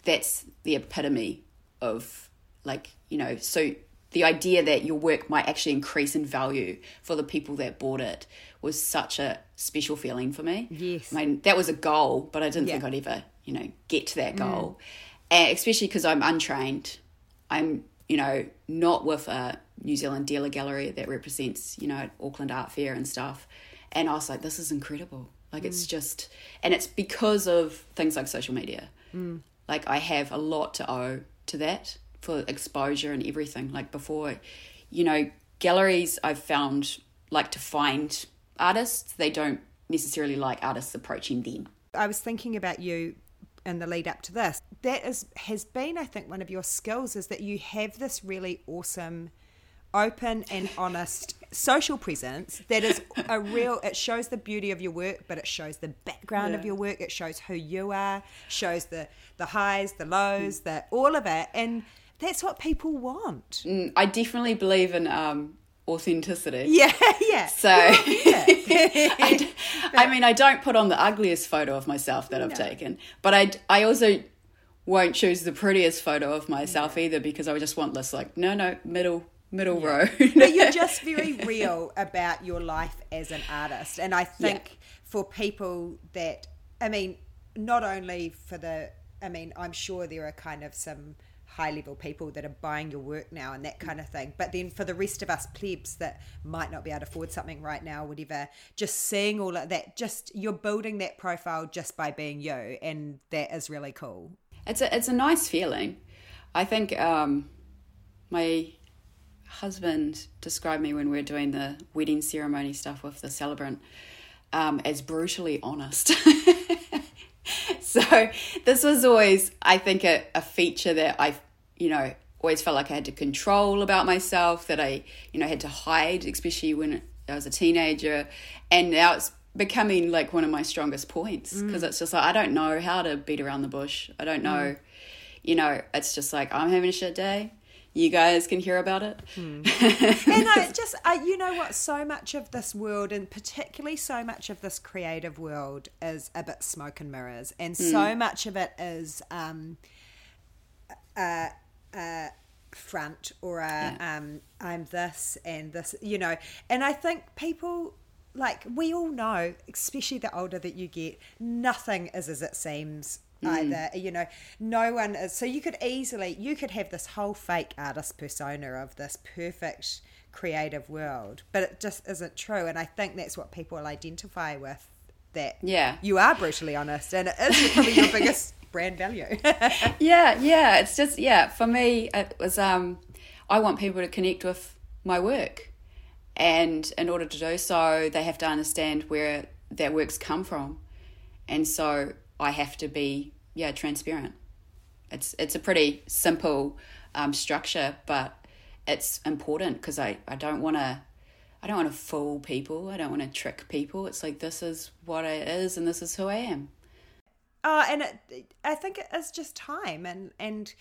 that's the epitome of like you know so the idea that your work might actually increase in value for the people that bought it was such a special feeling for me. Yes. I mean, that was a goal but i didn't Yeah. think i'd ever you know get to that mm. goal. And especially because i'm untrained. I'm you know not with a new zealand dealer gallery that represents you know auckland art fair and stuff. And i was like this is incredible. Like it's mm. just and it's because of things like social media mm. Like I have a lot to owe to that for exposure and everything. Like before, you know, galleries I've found like to find artists. They don't necessarily like artists approaching them. I was thinking about you in the lead up to this. That is has been, I think, one of your skills is that you have this really awesome, open and honest social presence that is a real it shows the beauty of your work but it shows the background of your work. It shows who you are shows the the highs the lows the all of it. And that's what people want. Mm, I definitely believe in um, authenticity. yeah yeah. So, I, d- I mean, I don't put on the ugliest photo of myself that I've taken, but I, d- I also won't choose the prettiest photo of myself either because I just want this like, no, no, middle, middle row. but you're just very real about your life as an artist. And i think for people that i mean not only for the i mean i'm sure there are kind of some high level people that are buying your work now and that kind of thing. But then for the rest of us plebs that might not be able to afford something right now whatever just seeing all of that just you're building that profile just by being you and that is really cool. It's a it's a nice feeling. I think um, my husband described me when we were doing the wedding ceremony stuff with the celebrant um, as brutally honest. so this was always, I think, a, a feature that I, you know, always felt like I had to control about myself, that I, you know, had to hide, especially when I was a teenager. And now it's becoming like one of my strongest points because mm. it's just like, I don't know how to beat around the bush. I don't know, mm. you know, it's just like, I'm having a shit day you guys can hear about it. Hmm. and I just, I, you know what, so much of this world, and particularly so much of this creative world, is a bit smoke and mirrors, and hmm. so much of it is um, a, a front or a yeah. um, I'm this and this, you know. And I think people like we all know, especially the older that you get, nothing is as it seems mm. either. You know, no one is. So you could easily, you could have this whole fake artist persona of this perfect creative world, but it just isn't true. And I think that's what people identify with. That yeah, you are brutally honest, and it is probably your biggest brand value. yeah, yeah. It's just yeah. For me, it was um, I want people to connect with my work, and in order to do so, they have to understand where their works come from, and so I have to be yeah transparent. It's it's a pretty simple um, structure, but it's important because I, I don't want to I don't want to fool people. I don't want to trick people. It's like this is what it is, and this is who I am. Oh, and it, I think it is just time and and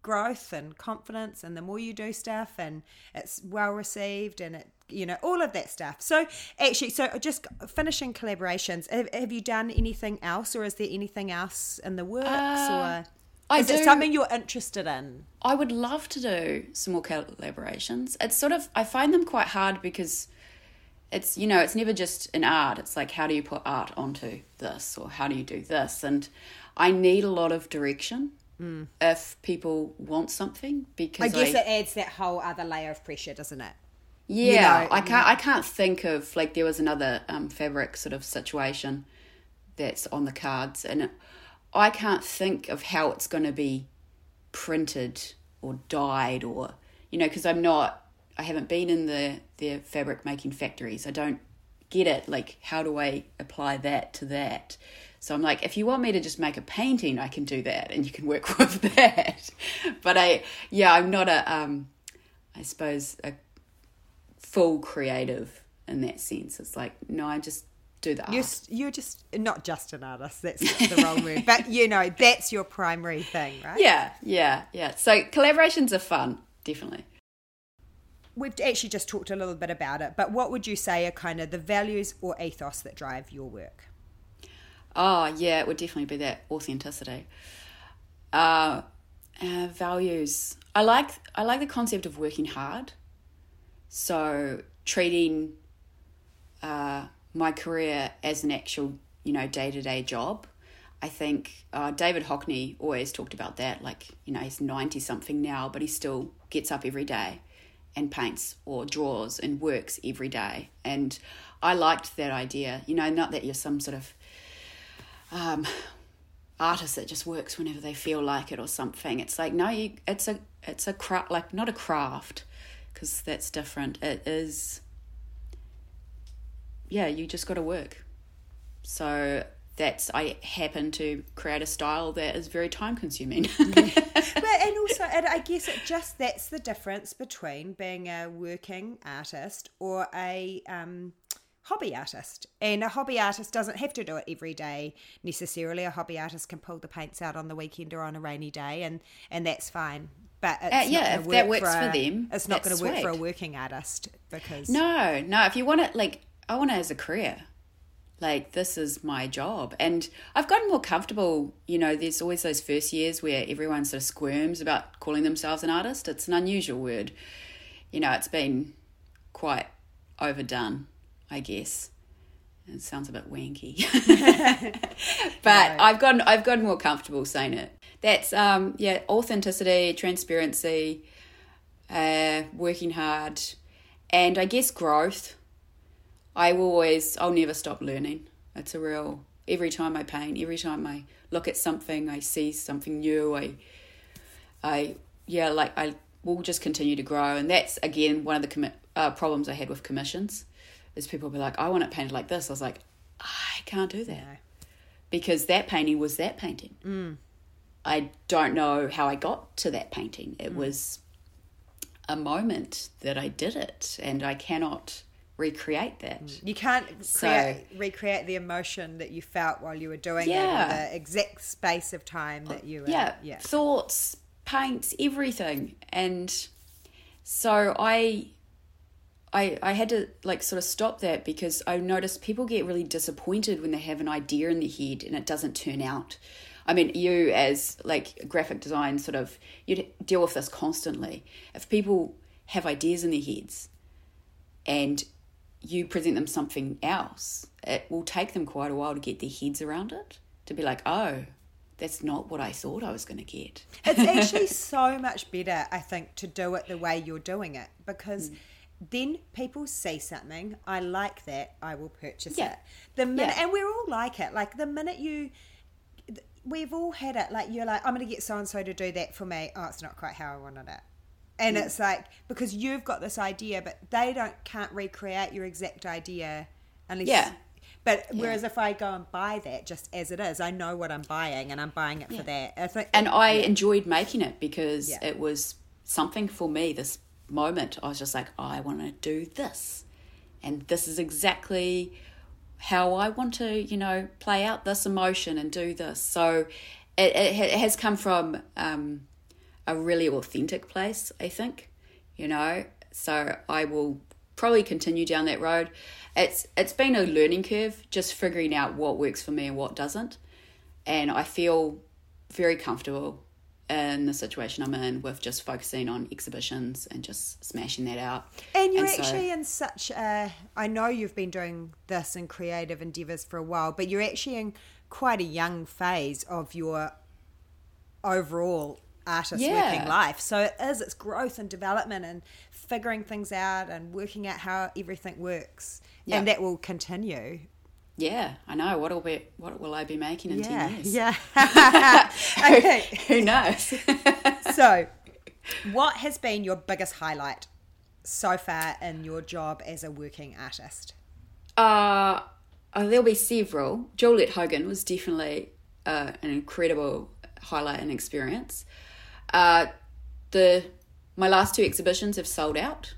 growth and confidence, and the more you do stuff, and it's well received, and it you know all of that stuff. So actually so just finishing collaborations have, have you done anything else or is there anything else in the works uh, or I is do, it something you're interested in? I would love to do some more collaborations. It's sort of i find them quite hard because it's you know it's never just an art. It's like how do you put art onto this or how do you do this? And i need a lot of direction mm. if people want something because i guess I, it adds that whole other layer of pressure doesn't it yeah, you know, I can't. I can't think of like there was another um, fabric sort of situation that's on the cards, and it, I can't think of how it's going to be printed or dyed or you know because I'm not. I haven't been in the the fabric making factories. I don't get it. Like, how do I apply that to that? So I'm like, if you want me to just make a painting, I can do that, and you can work with that. but I, yeah, I'm not a, um, I suppose a full creative in that sense. It's like, no, I just do the you're, art. You're just not just an artist. That's the wrong word, but you know that's your primary thing, right? Yeah, yeah, yeah. So collaborations are fun, definitely. We've actually just talked a little bit about it, but what would you say are kind of the values or ethos that drive your work? Oh yeah, it would definitely be that authenticity. Uh, uh, values. I like I like the concept of working hard. So treating uh, my career as an actual, you know, day to day job. I think uh, David Hockney always talked about that. Like, you know, he's 90 something now, but he still gets up every day and paints or draws and works every day. And I liked that idea. You know, not that you're some sort of um, artist that just works whenever they feel like it or something. It's like, no, you, it's a, it's a craft, like not a craft, because that's different. It is, yeah, you just got to work. So that's I happen to create a style that is very time consuming. But and also, and I guess it just that's the difference between being a working artist or a um, hobby artist. And a hobby artist doesn't have to do it every day necessarily. A hobby artist can pull the paints out on the weekend or on a rainy day, and and that's fine but uh, yeah, if that works for, a, for them, it's not going to work for a working artist because no, no. If you want it, like I want it as a career, like this is my job, and I've gotten more comfortable. You know, there's always those first years where everyone sort of squirms about calling themselves an artist. It's an unusual word. You know, it's been quite overdone, I guess. It sounds a bit wanky, but no. I've gotten I've gotten more comfortable saying it that's um yeah authenticity transparency uh working hard and i guess growth i will always i'll never stop learning it's a real every time i paint every time i look at something i see something new i i yeah like i will just continue to grow. And that's again one of the commi- uh, problems I had with commissions is people be like, I want it painted like this. I was like, I can't do that No. because that painting was that painting. Mm. I don't know how I got to that painting. It hmm. was a moment that I did it, and I cannot recreate that. Mm. You can't So- recreate the emotion that you felt while you were doing it Yeah. in the exact space of time that you were. yeah, Yeah. thoughts, paints, everything, and so I, I, I had to like sort of stop that because I noticed people get really disappointed when they have an idea in their head and it doesn't turn out. I mean, you as like graphic design sort of you deal with this constantly. If people have ideas in their heads and you present them something else, it will take them quite a while to get their heads around it. To be like, oh, that's not what I thought I was going to get. It's actually so much better, I think, to do it the way you're doing it Mm. because then people see something. I like that. I will purchase Yeah. it. The minute, Yeah. and we're all like it. Like the minute you, we've all had it. Like you're like, I'm going to get so and so to do that for me. Oh, it's not quite how I wanted it. And Mm. it's like because you've got this idea, but they don't can't recreate your exact idea unless. Yeah. But whereas if I go and buy that just as it is, I know what I'm buying, and I'm buying it for that. I think, and I enjoyed making it because Yeah. it was something for me. This moment, I was just like, I want to do this, and this is exactly how I want to, you know, play out this emotion and do this. So it, it, has come from um, a really authentic place, I think, you know. So I will probably continue down that road. It's it's been a learning curve, just figuring out what works for me and what doesn't, and I feel very comfortable in the situation I'm in with just focusing on exhibitions and just smashing that out. And you're so- actually in such a. I know you've been doing this in creative endeavors for a while, but you're actually in quite a young phase of your overall artist Yeah. working life. So it is, it's growth and development and figuring things out and working out how everything works. Yeah. And that will continue. Yeah, I know what will be what will I be making in Yeah. ten years? Yeah. okay. Who knows? So, what has been your biggest highlight so far in your job as a working artist? Uh, uh, there'll be several. Juliette Hogan was definitely uh, an incredible highlight and experience. Uh, the my last two exhibitions have sold out.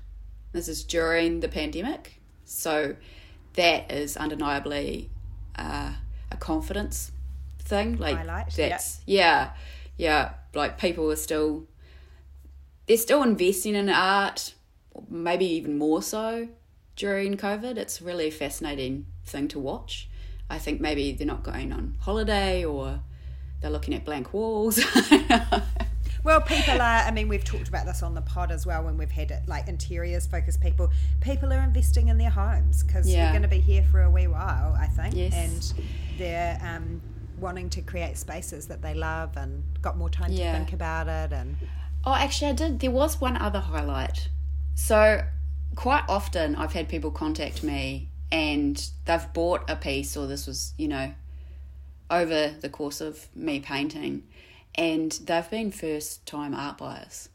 This is during the pandemic, so that is undeniably uh, a confidence thing. Like Highlight, yeah. that's yeah, yeah. Like people are still they're still investing in art, maybe even more so during COVID. It's really a fascinating thing to watch. I think maybe they're not going on holiday or they're looking at blank walls. Well, people are. I mean, we've talked about this on the pod as well when we've had it, like interiors focused people. People are investing in their homes because Yeah. we're going to be here for a wee while, I think. Yes. And they're um, wanting to create spaces that they love and got more time Yeah. to think about it. And Oh, actually, I did. There was one other highlight. So, quite often I've had people contact me and they've bought a piece, or this was, you know, over the course of me painting, and they've been first time art buyers.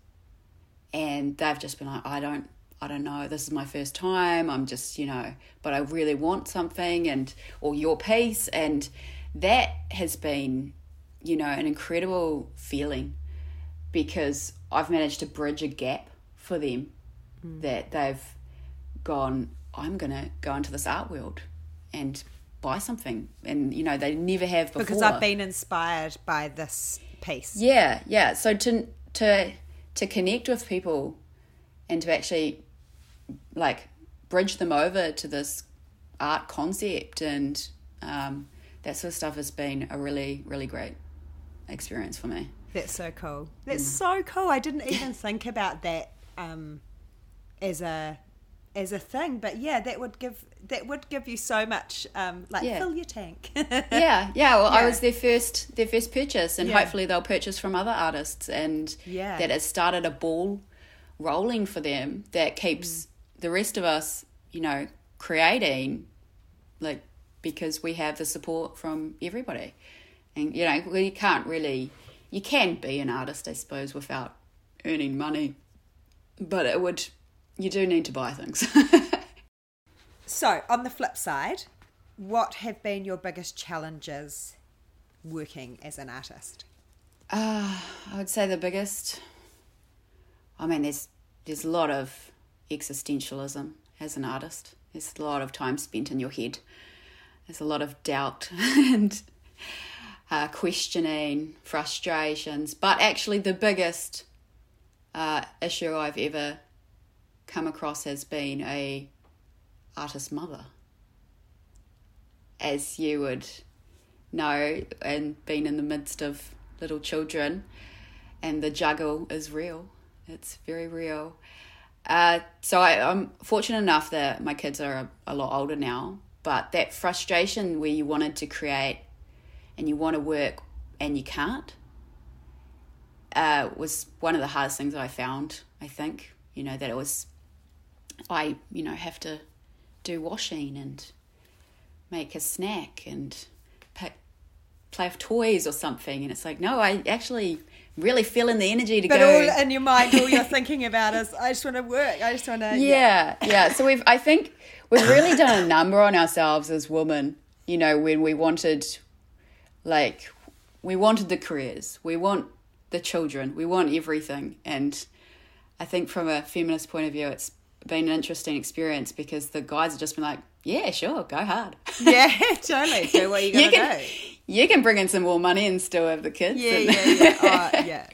And they've just been like, I don't. I don't know. This is my first time. I'm just, you know, but I really want something, and or your piece, and that has been, you know, an incredible feeling because I've managed to bridge a gap for them hmm. that they've gone, I'm going to go into this art world and buy something. And, you know, they never have before. because I've been inspired by this piece. Yeah, yeah. So to, to, to connect with people and to actually like bridge them over to this art concept and um, that sort of stuff has been a really, really great experience for me. That's so cool. That's so cool. I didn't even think about that um, as a as a thing, but yeah, that would give that would give you so much um, like Yeah. fill your tank. yeah yeah well i was their first their first purchase and Yeah. hopefully they'll purchase from other artists and Yeah. that has started a ball rolling for them that keeps Mm. the rest of us you know creating like because we have the support from everybody and you know we can't really you can be an artist i suppose without earning money but it would. You do need to buy things. So, on the flip side, what have been your biggest challenges working as an artist? Uh, I would say the biggest. I mean, there's there's a lot of existentialism as an artist. There's a lot of time spent in your head. There's a lot of doubt and uh, questioning, frustrations. But actually, the biggest uh, issue I've ever come across has been a artist mother, as you would know, and being in the midst of little children, and the juggle is real. It's very real. Uh, so I, I'm fortunate enough that my kids are a, a lot older now, but that frustration where you wanted to create and you want to work and you can't uh, was one of the hardest things I found. I think you know that it was I you know have to do washing and make a snack and pick, play with toys or something. And it's like, no, I actually really feeling the energy to But go. all in your mind, all you're thinking about is, I just want to work. I just want to. yeah, yeah. So we've, I think we've really done a number on ourselves as women. You know, when we wanted, like, we wanted the careers, we want the children, we want everything. And I think from a feminist point of view, it's been an interesting experience because the guys have just been like, yeah, sure, go hard. Yeah, totally. Do what you you got can, to do. you can bring in some more money and still have the kids. Yeah, and- yeah, yeah. Oh, yeah.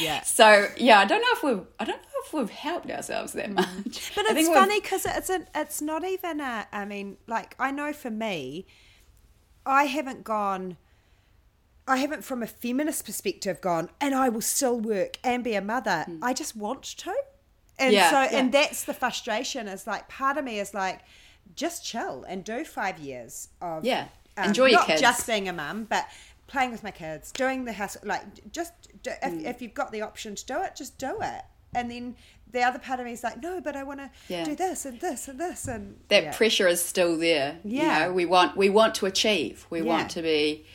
Yeah. So yeah, I don't know if we've I don't know if we've helped ourselves that much. Mm. But it's funny because it's a, it's not even a. I mean, like I know for me, I haven't gone. I haven't, from a feminist perspective, gone and I will still work and be a mother. I just want to, and. Yeah, so yeah. and that's the frustration. Is like part of me is like, just chill and do five years of Yeah. um, Enjoy your not kids. just being a mum, but playing with my kids, doing the house. Like just do, if, Mm. if you've got the option to do it, just do it. And then the other part of me is like, no, but I want to Yeah. do this and this and this and that yeah. pressure is still there. Yeah. You know, we want we want to achieve. We Yeah. want to be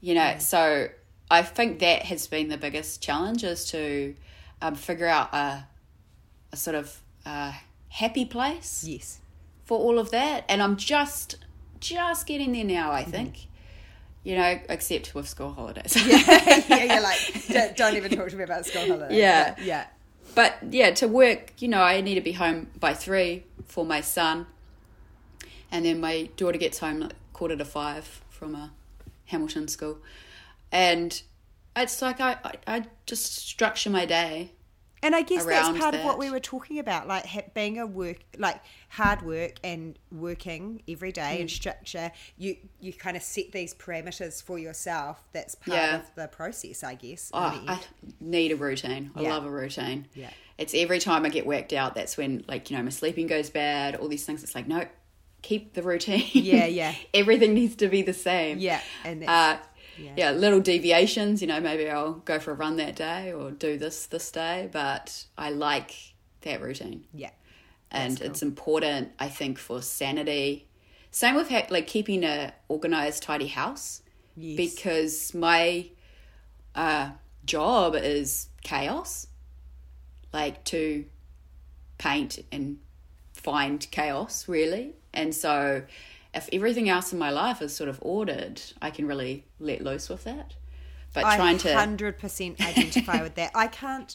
you know, so I think that has been the biggest challenge is to um, figure out a, a sort of uh, happy place yes, for all of that. And I'm just just getting there now, I think. You know, except with school holidays. yeah, you're like, "Don't- don't even talk to me about school holidays. Yeah. But, yeah, but yeah, to work, you know, I need to be home by three for my son, and then my daughter gets home at quarter to five from a Hamilton school, and it's like I, I, I just structure my day. And I guess that's part of what we were talking about, like ha- being a work, like hard work and working every day Mm. and structure. You you kind of set these parameters for yourself. That's part Yeah. of the process, I guess. Oh, I need a routine. I love a routine. Yeah. It's every time I get worked out, that's when like you know my sleeping goes bad. All these things. It's like no, keep the routine. Yeah, yeah. Everything needs to be the same. Yeah, and that's, uh, yeah. yeah. little deviations. You know, maybe I'll go for a run that day or do this this day, but I like that routine, yeah, and it's important. I think for sanity. Same with ha- like keeping a organized, tidy house, Yes. because my uh, job is chaos, like to paint and find chaos really, and so if everything else in my life is sort of ordered, I can really let loose with that. But trying I to hundred percent identify with that. I can't.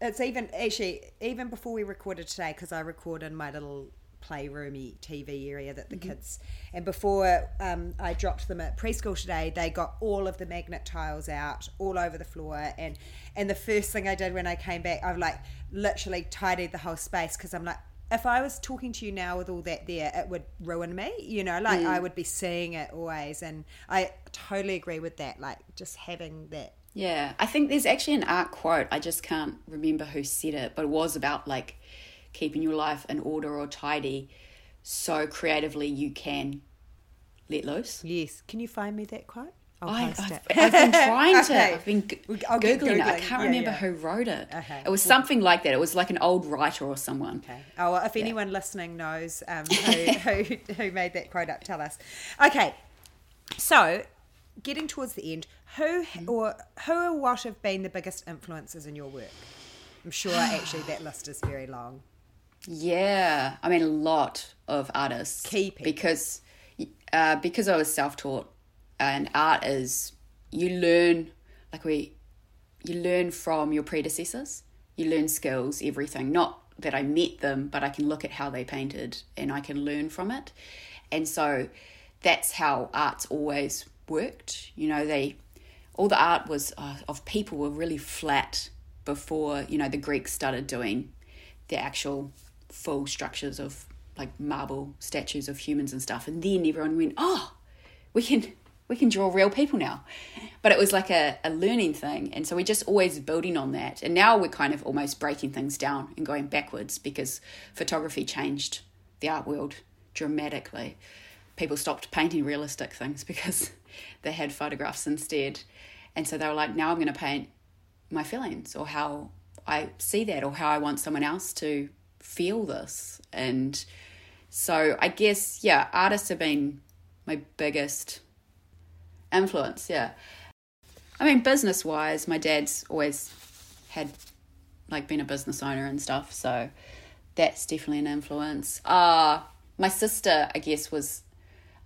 It's even actually even before we recorded today because I record in my little playroomy TV area that the Mm-hmm. kids and before um, I dropped them at preschool today, they got all of the magnet tiles out all over the floor and and the first thing I did when I came back, I've like literally tidied the whole space because I'm like. If I was talking to you now with all that there, it would ruin me. You know, like Mm. I would be seeing it always, and I totally agree with that. Like just having that Yeah, I think there's actually an art quote. I just can't remember who said it, but it was about like keeping your life in order or tidy so creatively you can let loose. Yes. Can you find me that quote? I, post I've, it. I've been trying to. Okay. I've been g- We- googling, it. I can't Yeah, remember yeah. who wrote it. Okay. It was something like that. It was like an old writer or someone. Okay. Oh, well, if anyone listening knows um, who, who, who made that quote up, tell us. Okay. So, getting towards the end, who or who or what have been the biggest influences in your work? I'm sure actually that list is very long. Yeah, I mean a lot of artists. Key people. because uh, because I was self taught, and art is you learn like we you learn from your predecessors. You learn skills, everything. Not that I met them, but I can look at how they painted and I can learn from it. And so that's how art's always worked. You know, they all the art was uh, of people were really flat before you know the Greeks started doing the actual full structures of like marble statues of humans and stuff and then everyone went oh we can we can draw real people now. But it was like a, a learning thing. And so we're just always building on that. And now we're kind of almost breaking things down and going backwards because photography changed the art world dramatically. People stopped painting realistic things because they had photographs instead. And so they were like now i'm going to paint my feelings or how i see that or how i want someone else to feel this. And so I guess, yeah, artists have been my biggest influence. Yeah. I mean, business wise, my dad's always had like been a business owner and stuff. So that's definitely an influence. Uh, my sister, I guess, was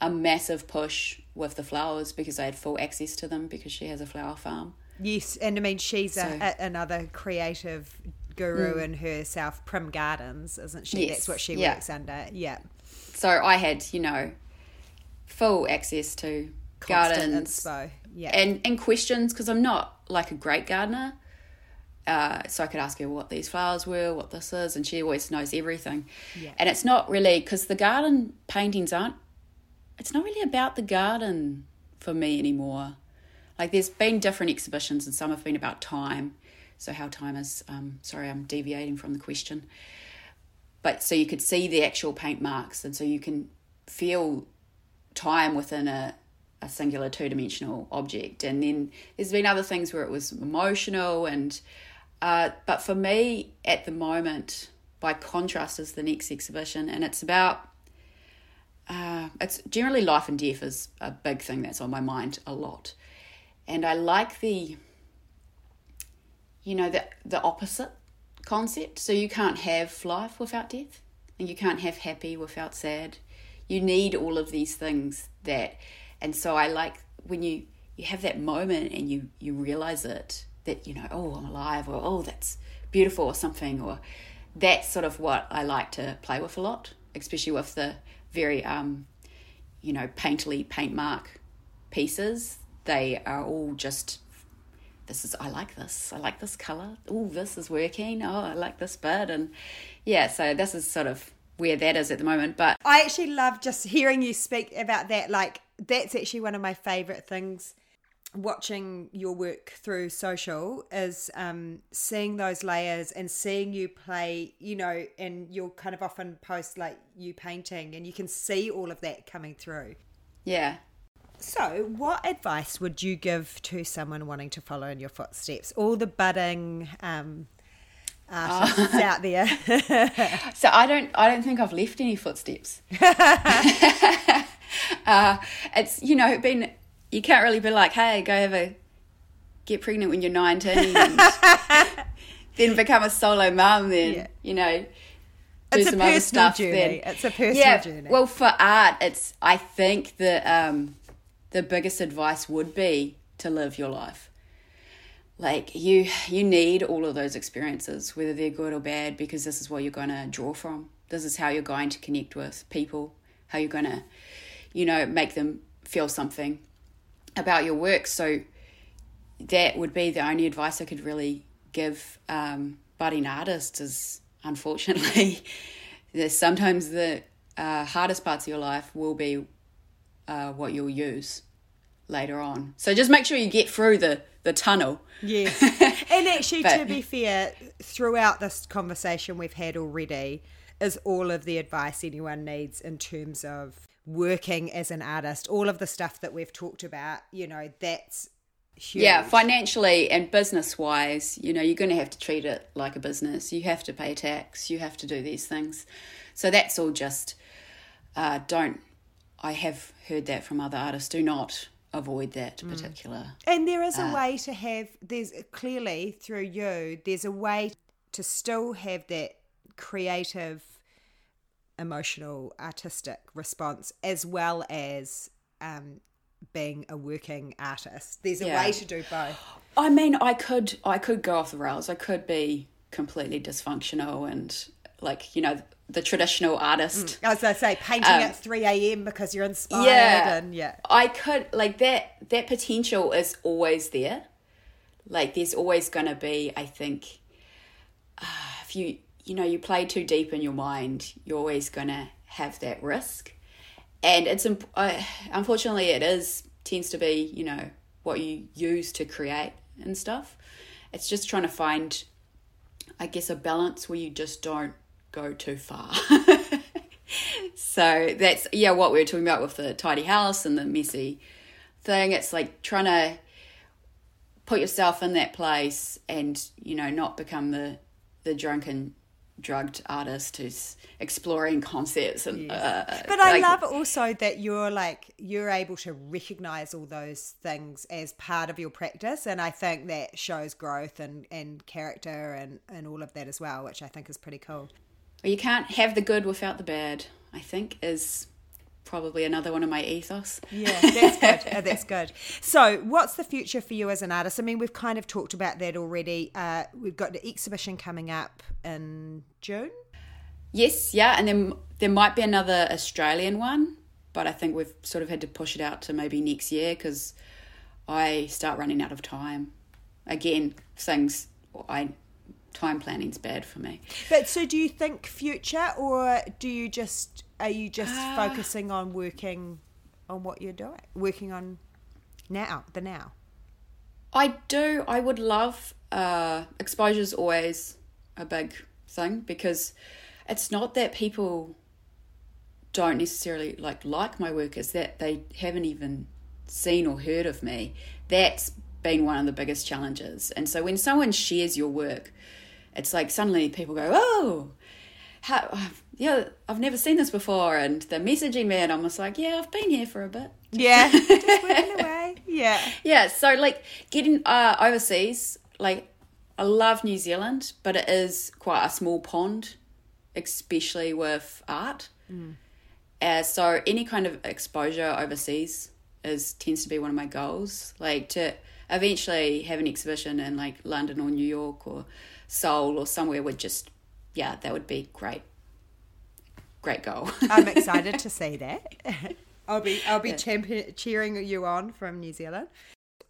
a massive push with the flowers because I had full access to them because she has a flower farm. Yes, and I mean she's So- a, a, another creative guru in herself, Prim Gardens, isn't she? Mm. Yes, That's what she yeah. works under. Yeah, So I had, you know, full access to gardens. Yeah, and and questions because I'm not like a great gardener. Uh, so I could ask her what these flowers were, what this is, and she always knows everything. Yeah. And it's not really because the garden paintings aren't. It's not really about the garden for me anymore. Like there's been different exhibitions, and some have been about time. So how time is. Um, sorry, I'm deviating from the question. But so you could see the actual paint marks, and so you can feel time within a, a singular two dimensional object. And then there's been other things where it was emotional and uh, but for me at the moment, by contrast, is the next exhibition, and it's about uh, it's generally life and death is a big thing that's on my mind a lot, and I like the you know the the opposite concept. So you can't have life without death, and you can't have happy without sad. You need all of these things that, and so I like when you you have that moment and you you realize it that you know oh I'm alive or oh that's beautiful or something or that's sort of what I like to play with a lot, especially with the very um you know painterly paint mark pieces. They are all just this is I like this. I like this color. Oh, this is working. Oh, I like this bit and yeah, so this is sort of where that is at the moment. But I actually love just hearing you speak about that. Like that's actually one of my favorite things. Watching your work through social is um, seeing those layers and seeing you play, you know, and you'll kind of often post like you painting and you can see all of that coming through. yeah. So, what advice would you give to someone wanting to follow in your footsteps? All the budding um, artists out there. So I don't I don't think I've left any footsteps. uh, it's you know been you can't really be like hey go have a get pregnant when you're 19 and then become a solo mum then Yeah. you know do It's a some other stuff journey. then It's a personal yeah journey. well for art it's I think the um the biggest advice would be to live your life like you you need all of those experiences whether they're good or bad because this is what you're going to draw from. This is how you're going to connect with people how you're going to you know make them feel something about your work. So that would be the only advice i could really give um, budding artists is unfortunately there's sometimes the uh, hardest parts of your life will be uh, what you'll use later on so just make sure you get through the the tunnel Yes. And actually, to be fair, throughout this conversation we've had already, is all of the advice anyone needs in terms of working as an artist, all of the stuff that we've talked about, you know, that's huge. Yeah, financially and business wise, you know, you're going to have to treat it like a business. You have to pay tax, you have to do these things. So that's all just, uh, don't, I have heard that from other artists, do not avoid that particular. And there is a way to have, there's clearly through you, there's a way to still have that creative, emotional, artistic response as well as um, being a working artist. There's a Yeah. way to do both. I mean, I could I could go off the rails. I could be completely dysfunctional and like you know the traditional artist. As I say, painting at 3 a.m. because you're inspired Um, Yeah, and yeah. I could like that. That potential is always there. Like there's always going to be. I think uh, if you you know you play too deep in your mind, you're always going to have that risk. And it's imp- uh, unfortunately it is tends to be you know what you use to create and stuff. It's just trying to find, I guess, a balance where you just don't go too far. so that's yeah what we were talking about with the tidy house and the messy thing. It's like trying to put yourself in that place and you know not become the the drunken drugged artist who's exploring concepts and uh, But I like- love also that you're like you're able to recognize all those things as part of your practice, and I think that shows growth and and character and and all of that as well, which I think is pretty cool. You can't have the good without the bad i think is probably another one of my ethos Yeah, that's good. Uh, that's good. So, what's the future for you as an artist? I mean, we've kind of talked about that already. Uh, we've got the exhibition coming up in June. yes yeah and then there might be another australian one but i think we've sort of had to push it out to maybe next year because i start running out of time again things i time planning's bad for me But so, do you think future, or do you just are you just Ah. focusing on working on what you're doing, working on now, the now? I do. I would love uh, exposure's always a big thing because it's not that people don't necessarily like like my work; it's that they haven't even seen or heard of me. That's been one of the biggest challenges. And so when someone shares your work, it's like suddenly people go, "Oh." How, yeah, I've never seen this before, and they're messaging me, and I'm just like, yeah, I've been here for a bit. Yeah, just working away. Yeah, Yeah, so like getting uh, overseas, like I love New Zealand, but it is quite a small pond, especially with art. Uh, so any kind of exposure overseas is tends to be one of my goals. Like to eventually have an exhibition in like London or New York or Seoul or somewhere would just yeah, that would be great. Great goal. I'm excited to see that. I'll be I'll be champion, cheering you on from New Zealand.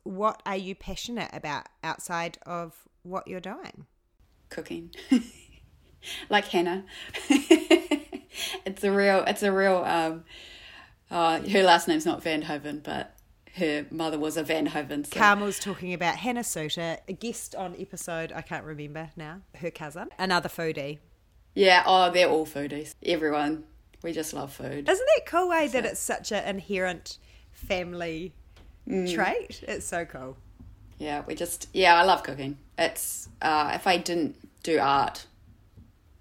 What are you passionate about outside of what you're doing? cooking like hannah it's a real it's a real um uh her last name's not van hoeven but her mother was a van hoeven so Carmel's talking about Hannah Suter, a guest on episode I can't remember now. Her cousin, another foodie. yeah oh they're all foodies everyone we just love food Isn't that cool? Way that it's such an inherent family trait. It's so cool. yeah we just yeah i love cooking it's uh if i didn't do art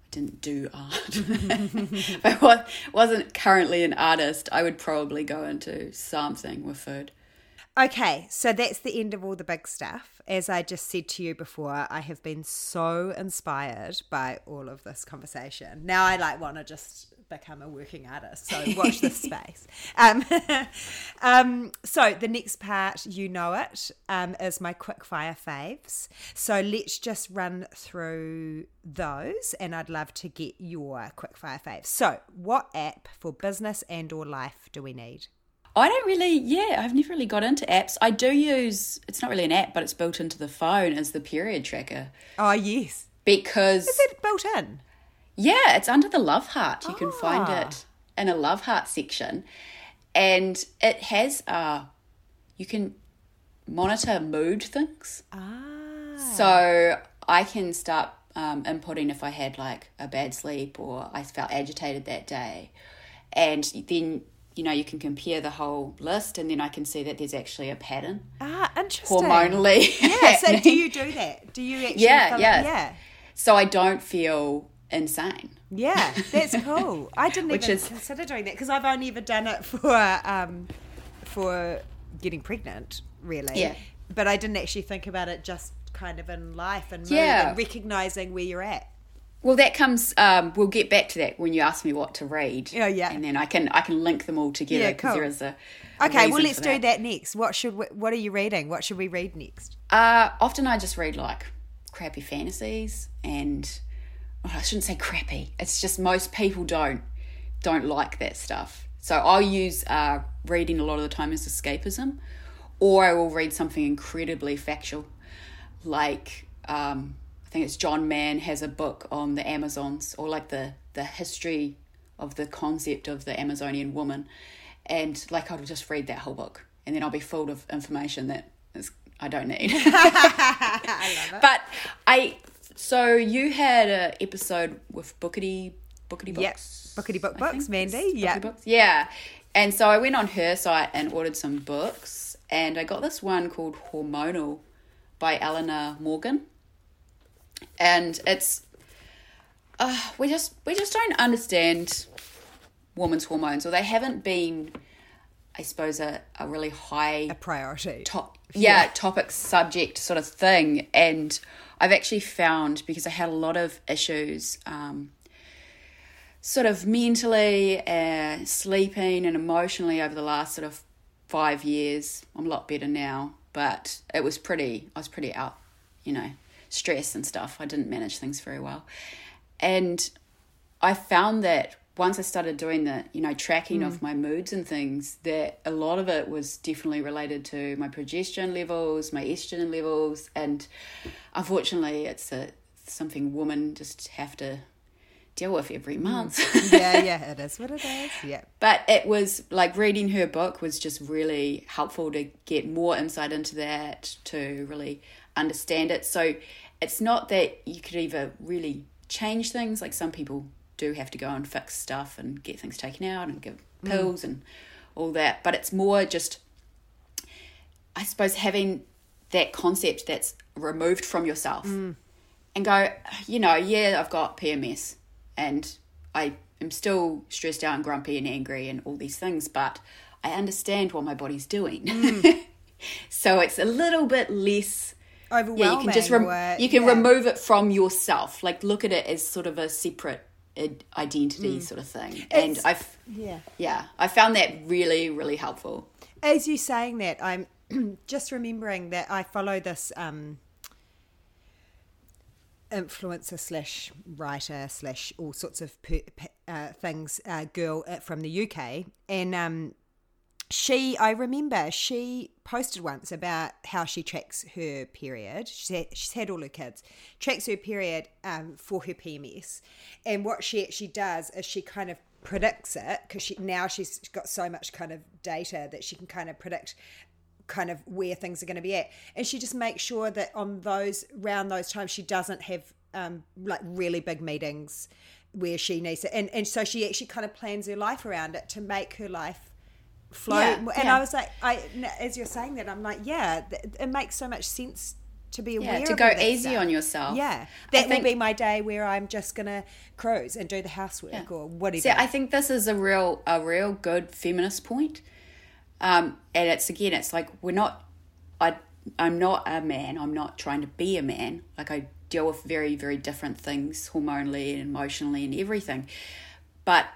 I didn't do art. if I wasn't currently an artist, I would probably go into something with food. Okay, so that's the end of all the big stuff. As I just said to you before, I have been so inspired by all of this conversation. Now I like want to just become a working artist. So watch this space. Um, um, so the next part, you know it, um, is my quick fire faves. So let's just run through those, and I'd love to get your quick fire faves. So, what app for business and or life do we need? I don't really, yeah, I've never really got into apps. I do use, it's not really an app, but it's built into the phone as the period tracker Oh yes, because, is it built in? yeah, it's under the love heart. You can find Ah. it in a love heart section. And it has, uh, you can monitor mood things. Ah. So I can start um, inputting if I had like a bad sleep or I felt agitated that day. And then, you know, you can compare the whole list and then I can see that there's actually a pattern Ah, interesting. hormonally. Yeah. So do you do that? Do you actually? Yeah, yeah. yeah. So I don't feel insane. Yeah, that's cool. I didn't even is- consider doing that because I've only ever done it for um, for getting pregnant, really. Yeah. But I didn't actually think about it just kind of in life and Yeah. and recognizing where you're at. Well, that comes. Um, we'll get back to that when you ask me what to read. Yeah, yeah. And then I can I can link them all together Yeah, because cool. there is a. a Okay, well let's for do that next. What should we, what are you reading? What should we read next? Uh, often I just read like crappy fantasies, and oh, I shouldn't say crappy. It's just most people don't don't like that stuff. So I'll use uh, reading a lot of the time as escapism, or I will read something incredibly factual, like um, think it's John Mann has a book on the Amazons, or like the the history of the concept of the Amazonian woman, and like I'll just read that whole book, and then I'll be full of information that is I don't need. I love it. But I so you had an episode with Bookity Bookity Books. Yep. Bookity Book Books, Mandy. Yep. Books. Yeah. And so I went on her site and ordered some books and I got this one called Hormonal by Eleanor Morgan. And it's uh, we just we just don't understand women's hormones or they haven't been I suppose a, a really high A priority. top yeah, topic subject sort of thing. And i've actually found because i had a lot of issues um, sort of mentally and sleeping and emotionally over the last sort of five years i'm a lot better now but it was pretty i was pretty out you know stress and stuff i didn't manage things very well and I found that once I started doing the, you know, tracking of mm. my moods and things, that a lot of it was definitely related to my progesterone levels, my estrogen levels, and unfortunately, it's a something women just have to deal with every mm. month. yeah, yeah, it is what it is. Yeah. but it was like reading her book was just really helpful to get more insight into that to really understand it so it's not that you could either really change things like some people do have to go and fix stuff and get things taken out and give mm. pills and all that but it's more just i suppose having that concept that's removed from yourself mm. and go, you know, yeah, I've got PMS and I am still stressed out and grumpy and angry and all these things, but I understand what my body's doing. Mm. so it's a little bit less. Overwhelming. Yeah, you can just rem- or- you can yeah. remove it from yourself. Like look at it as sort of a separate id- identity sort of thing. and I've Yeah. yeah, I found that really really helpful. As you saying that, I'm just remembering that I follow this um, influencer slash writer slash all sorts of per, pe- uh, things uh, girl uh, from the UK, and um, she I remember she posted once about how she tracks her period. She's had, she's had all her kids, tracks her period um, for her PMS, and what she actually does is she kind of predicts it because she now she's got so much kind of data that she can kind of predict kind of where things are going to be at and she just makes sure that on those around those times she doesn't have um like really big meetings where she needs it. and, and so she actually kind of plans her life around it to make her life flow Yeah, and yeah. i was like i as you're saying that i'm like yeah th- it makes so much sense to be aware Yeah, to go easy stuff. on yourself. yeah that think- will be my day where i'm just gonna cruise and do the housework or whatever See, I think this is a real a real good feminist point. Um, and it's again, it's like we're not. I I'm not a man. I'm not trying to be a man. Like I deal with very very different things hormonally and emotionally and everything. But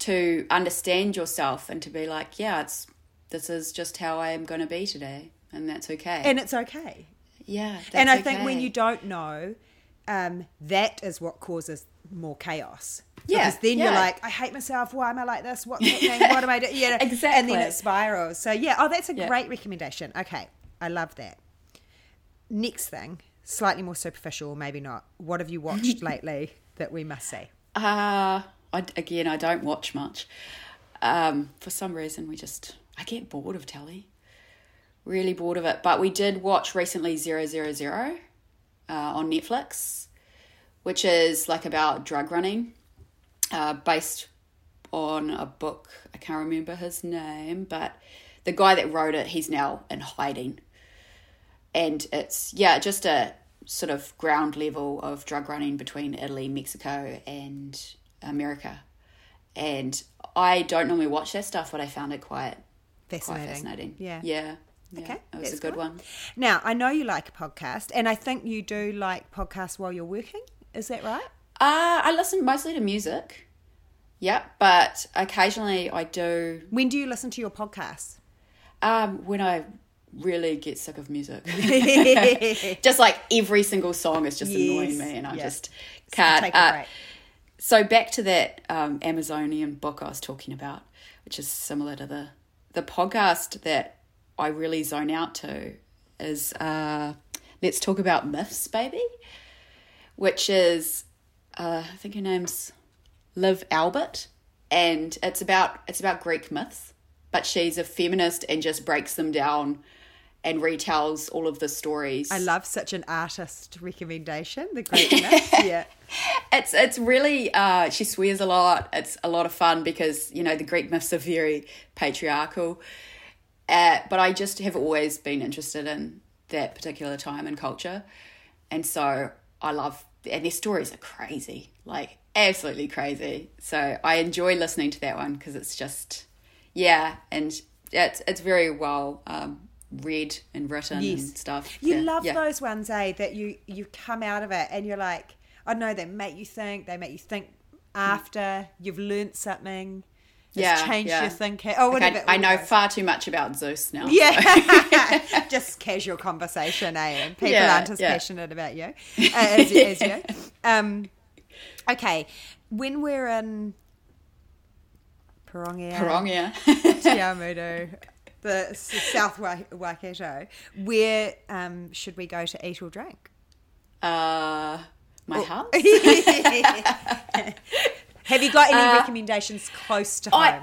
to understand yourself and to be like, yeah, it's this is just how I am going to be today, and that's okay. and it's okay yeah, that's and I think when you don't know, um, that is what causes more chaos. Yeah, because then you're like, I hate myself. Why am I like this? What's happening? what am I doing? Yeah, Exactly. And then it spirals. So yeah, oh, that's a Yeah. great recommendation. Okay, I love that. Next thing, slightly more superficial, maybe not. What have you watched lately that we must see? Uh, I, again, I don't watch much. Um, for some reason, we just I get bored of telly. Really bored of it. But we did watch recently Zero Zero Zero uh, on Netflix, which is like about drug running, uh, based on a book. I can't remember his name, but the guy that wrote it, he's now in hiding and it's yeah just a sort of ground level of drug running between italy mexico and america and i don't normally watch that stuff but i found it quite quite Fascinating. fascinating Yeah. yeah Yeah, Okay, that was a good good. one. Now, I know you like a podcast, and I think you do like podcasts while you're working. Is that right? Uh, I listen mostly to music. Yep, but occasionally I do. When do you listen to your podcasts? Um, when I really get sick of music, just like every single song is just annoying me, and I yeah. just can't. Take a break. So back to that um, Amazonian book I was talking about, which is similar to the the podcast that I really zone out to is uh, let's talk about myths, baby, which is uh, I think her name's Liv Albert, and it's about it's about Greek myths, but she's a feminist and just breaks them down and retells all of the stories. I love such an artist recommendation. The Great Myths. yeah. it's it's really uh, she swears a lot. It's a lot of fun because you know the Greek myths are very patriarchal, uh, but I just have always been interested in that particular time and culture, and so I love and their stories are crazy, like absolutely crazy. So I enjoy listening to that one because it's just yeah, and it's it's very well um, read and written Yes. and stuff. You Yeah, love yeah. those ones, eh? That you you come out of it and you're like, I know they make you think. They make you think after you've learnt something. It's Yeah, changed yeah. your thinking. Oh, Like. I, I know far too much about Zeus now. Yeah, just casual conversation, eh? And people Yeah, aren't as passionate about you uh, as, as you. Um, okay, when we're in Pirongia, Pirongia. Te Awamutu, the South Waikato, where um, should we go to eat or drink? uh, my Oh. house. Have you got any recommendations close to home? Uh, I,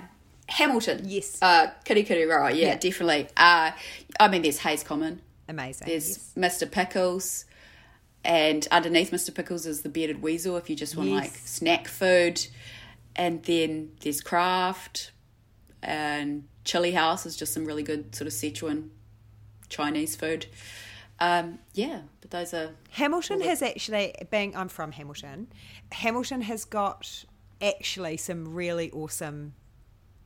Hamilton. Yes. Uh, Kirikiriroa. Yeah, Yeah. definitely. Uh, I mean, there's Hayes Common. Amazing. There's yes. Mr. Pickles. And underneath Mr. Pickles is the Bearded Weasel if you just want Yes. like snack food. And then there's Craft. And Chili House is just some really good sort of Sichuan Chinese food. Um, yeah, but those are Hamilton has actually, being I'm from Hamilton, Hamilton has got actually some really awesome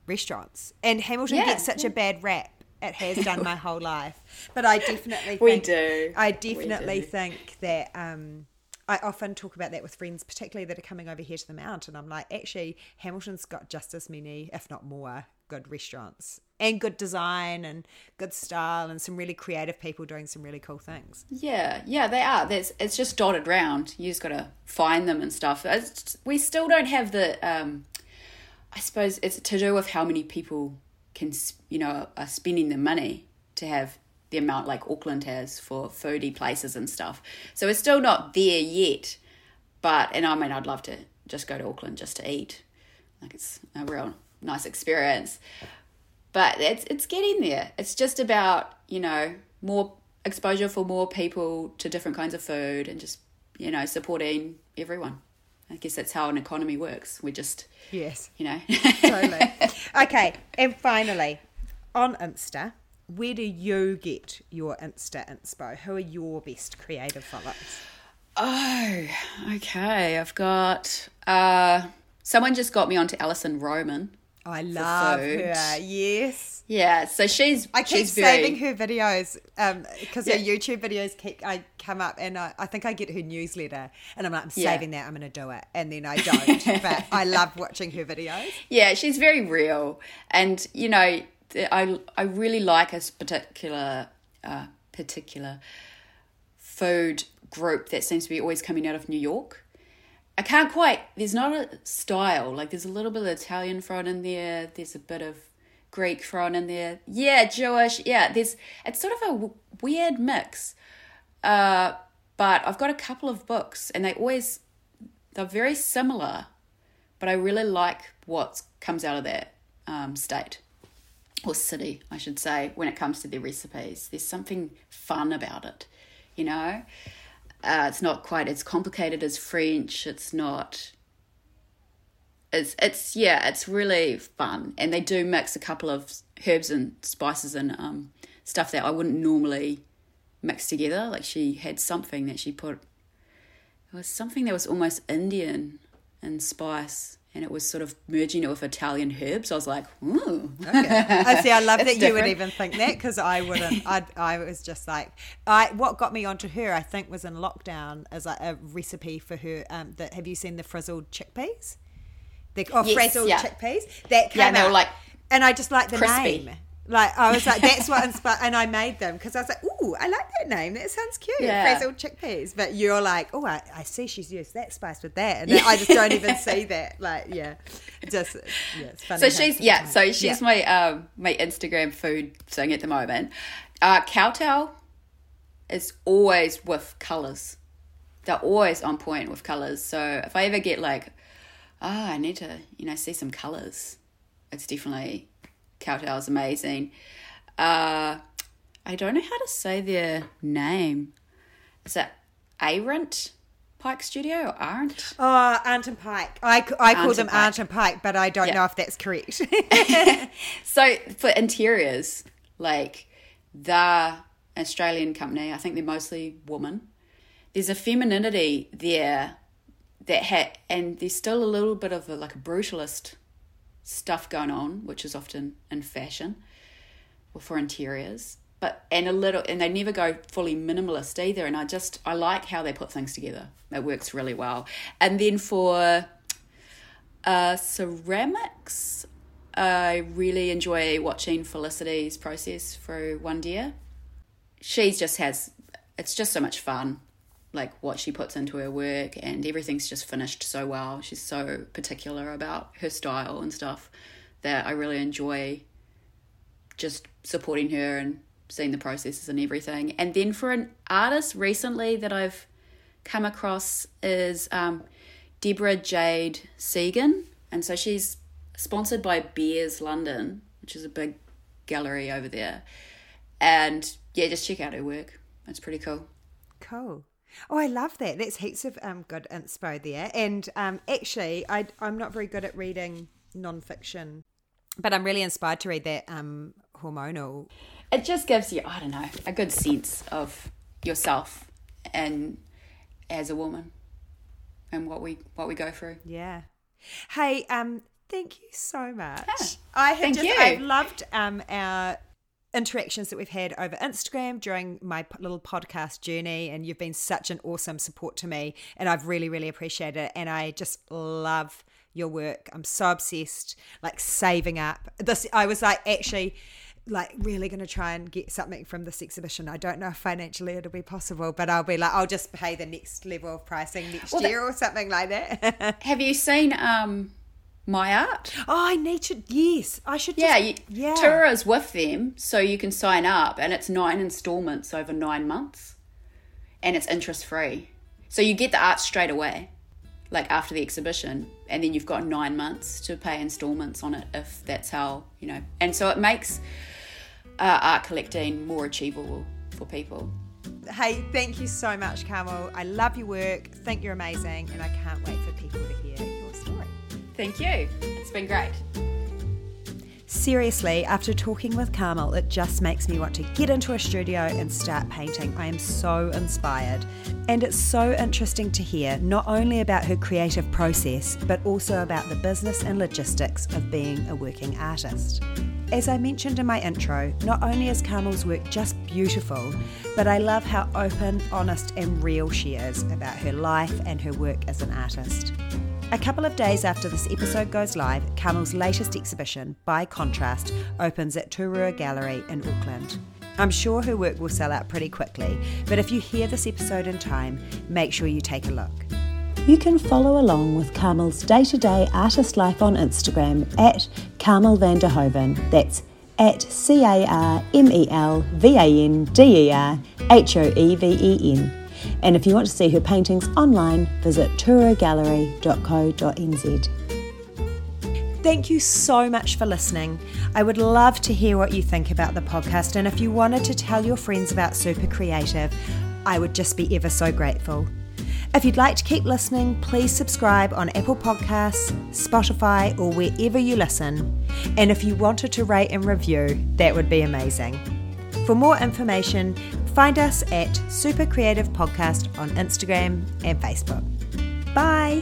restaurants. And Hamilton Yeah, gets such a bad rap. It has done my whole life. But I definitely think, We do. I definitely do. think that um, I often talk about that with friends, particularly that are coming over here to the Mount. And I'm like, actually, Hamilton's got just as many, if not more, good restaurants and good design and good style and some really creative people doing some really cool things. Yeah, yeah, they are. It's just dotted round. You just got to find them and stuff. It's, we still don't have the. Um, I suppose it's to do with how many people can, you know, are spending the money to have the amount like Auckland has for foodie places and stuff. So it's still not there yet. But and I mean, I'd love to just go to Auckland just to eat. Like it's a real nice experience but it's it's getting there. It's just about you know more exposure for more people to different kinds of food and just you know supporting everyone. I guess that's how an economy works. We just Yes. you know totally. Okay, and finally, on Insta, where do you get your Insta inspo? Who are your best creative followers? oh okay. I've got uh someone just got me onto Alison Roman. I love her. Yes. Yeah, so she's I keep she's very saving her videos because her Yeah. YouTube videos keep I come up and I, I think I get her newsletter and I'm like I'm Yeah. saving that I'm going to do it and then I don't but I love watching her videos. Yeah, she's very real, and you know, I I really like a particular uh, particular food group that seems to be always coming out of New York. I can't quite. There's not a style. Like there's a little bit of Italian thrown in there. There's a bit of Greek thrown in there. Yeah, Jewish. Yeah, there's. It's sort of a w- weird mix. Uh, but I've got a couple of books, and they always they're very similar but I really like what comes out of that um, state or city, I should say, when it comes to their recipes. There's something fun about it, you know. Uh, it's not quite as complicated as French. It's not. It's it's yeah, it's really fun, and they do mix a couple of herbs and spices and um, stuff that I wouldn't normally mix together. Like she had something that she put it was something that was almost Indian in spice, and it was sort of merging it with Italian herbs. I was like, ooh. Okay. I see. I love that It's you would even think that because I wouldn't. I I was just like, I what got me onto her. I think was in lockdown as like a recipe for her. Um, that have you seen the frizzled chickpeas? The oh, Yes, frizzled yeah. chickpeas that came Yeah, and they were out. like and I just like the crispy. name. Like I was like, that's what inspired, and I made them because I was like, "Ooh, I like that name. That sounds cute." Yeah. Frizzled chickpeas. But you're like, "Oh, I, I see she's used that spice with that," and I just don't even see that. Like, yeah, just yeah, it's funny. So she's yeah. So she's my um my Instagram food thing at the moment. Uh, Cowtail is always with colors. They're always on point with colors. So if I ever get like, ah, I need to you know see some colors, it's definitely Is amazing. Uh, I don't know how to say their name. Is that Arent Pyke Studio or Arent? Oh, Ant and Pike. I, I call them Ant and Pike, but I don't Yeah. know if that's correct. So for interiors, like the Australian company, I think they're mostly women. There's a femininity there that had, and there's still a little bit of a, like a brutalist stuff going on, which is often in fashion or for interiors. But and a little, and they never go fully minimalist either. And I just I like how they put things together. It works really well. And then for uh, ceramics, I really enjoy watching Felicity's process through One Deer. She just has, it's just so much fun, like what she puts into her work, and everything's just finished so well. She's so particular about her style and stuff that I really enjoy just supporting her and seeing the processes and everything. And then for an artist recently that I've come across is um, Deborah Jade Segun. And so she's sponsored by Beers London, which is a big gallery over there. And yeah, just check out her work. It's pretty cool. cool. Oh, I love that. That's heaps of um, good inspo there. And um, actually, I, I'm not very good at reading nonfiction, but I'm really inspired to read that um, hormonal. It just gives you, I don't know, a good sense of yourself and as a woman and what we what we go through. Yeah. Hey, um, thank you so much. Yeah, I have thank just you. I've loved um our interactions that we've had over Instagram during my little podcast journey and you've been such an awesome support to me and I've really really appreciated it and I just love your work. I'm so obsessed like saving up. This I was like actually like really going to try and get something from this exhibition. I don't know if financially it'll be possible, but I'll be like I'll just pay the next level of pricing next Well, that- year or something like that. Have you seen um my art? Oh, I need to. Yes, I should. Yeah, just, you, yeah. Tour is with them, so you can sign up, and it's nine installments over nine months, and it's interest free. So you get the art straight away, like after the exhibition, and then you've got nine months to pay installments on it if that's how you know. And so it makes uh, art collecting more achievable for people. Hey, thank you so much, Carmel. I love your work. Think you're amazing, and I can't wait for people to hear. Thank you. It's been great. Seriously, after talking with Carmel, it just makes me want to get into a studio and start painting. I am so inspired. And it's so interesting to hear not only about her creative process, but also about the business and logistics of being a working artist. As I mentioned in my intro, not only is Carmel's work just beautiful, but I love how open, honest, and real she is about her life and her work as an artist. A couple of days after this episode goes live, Carmel's latest exhibition, By Contrast, opens at Turua Gallery in Auckland. I'm sure her work will sell out pretty quickly, but if you hear this episode in time, make sure you take a look. You can follow along with Carmel's day to day artist life on Instagram at Carmel van der Hoeven. That's at C A R M E L V A N D E R H O E V E N. And if you want to see her paintings online, visit touragallery.co.nz. Thank you so much for listening. I would love to hear what you think about the podcast, and if you wanted to tell your friends about Super Creative, I would just be ever so grateful. If you'd like to keep listening, please subscribe on Apple Podcasts, Spotify, or wherever you listen. And if you wanted to rate and review, that would be amazing. For more information, find us at Super Creative Podcast on Instagram and Facebook. Bye.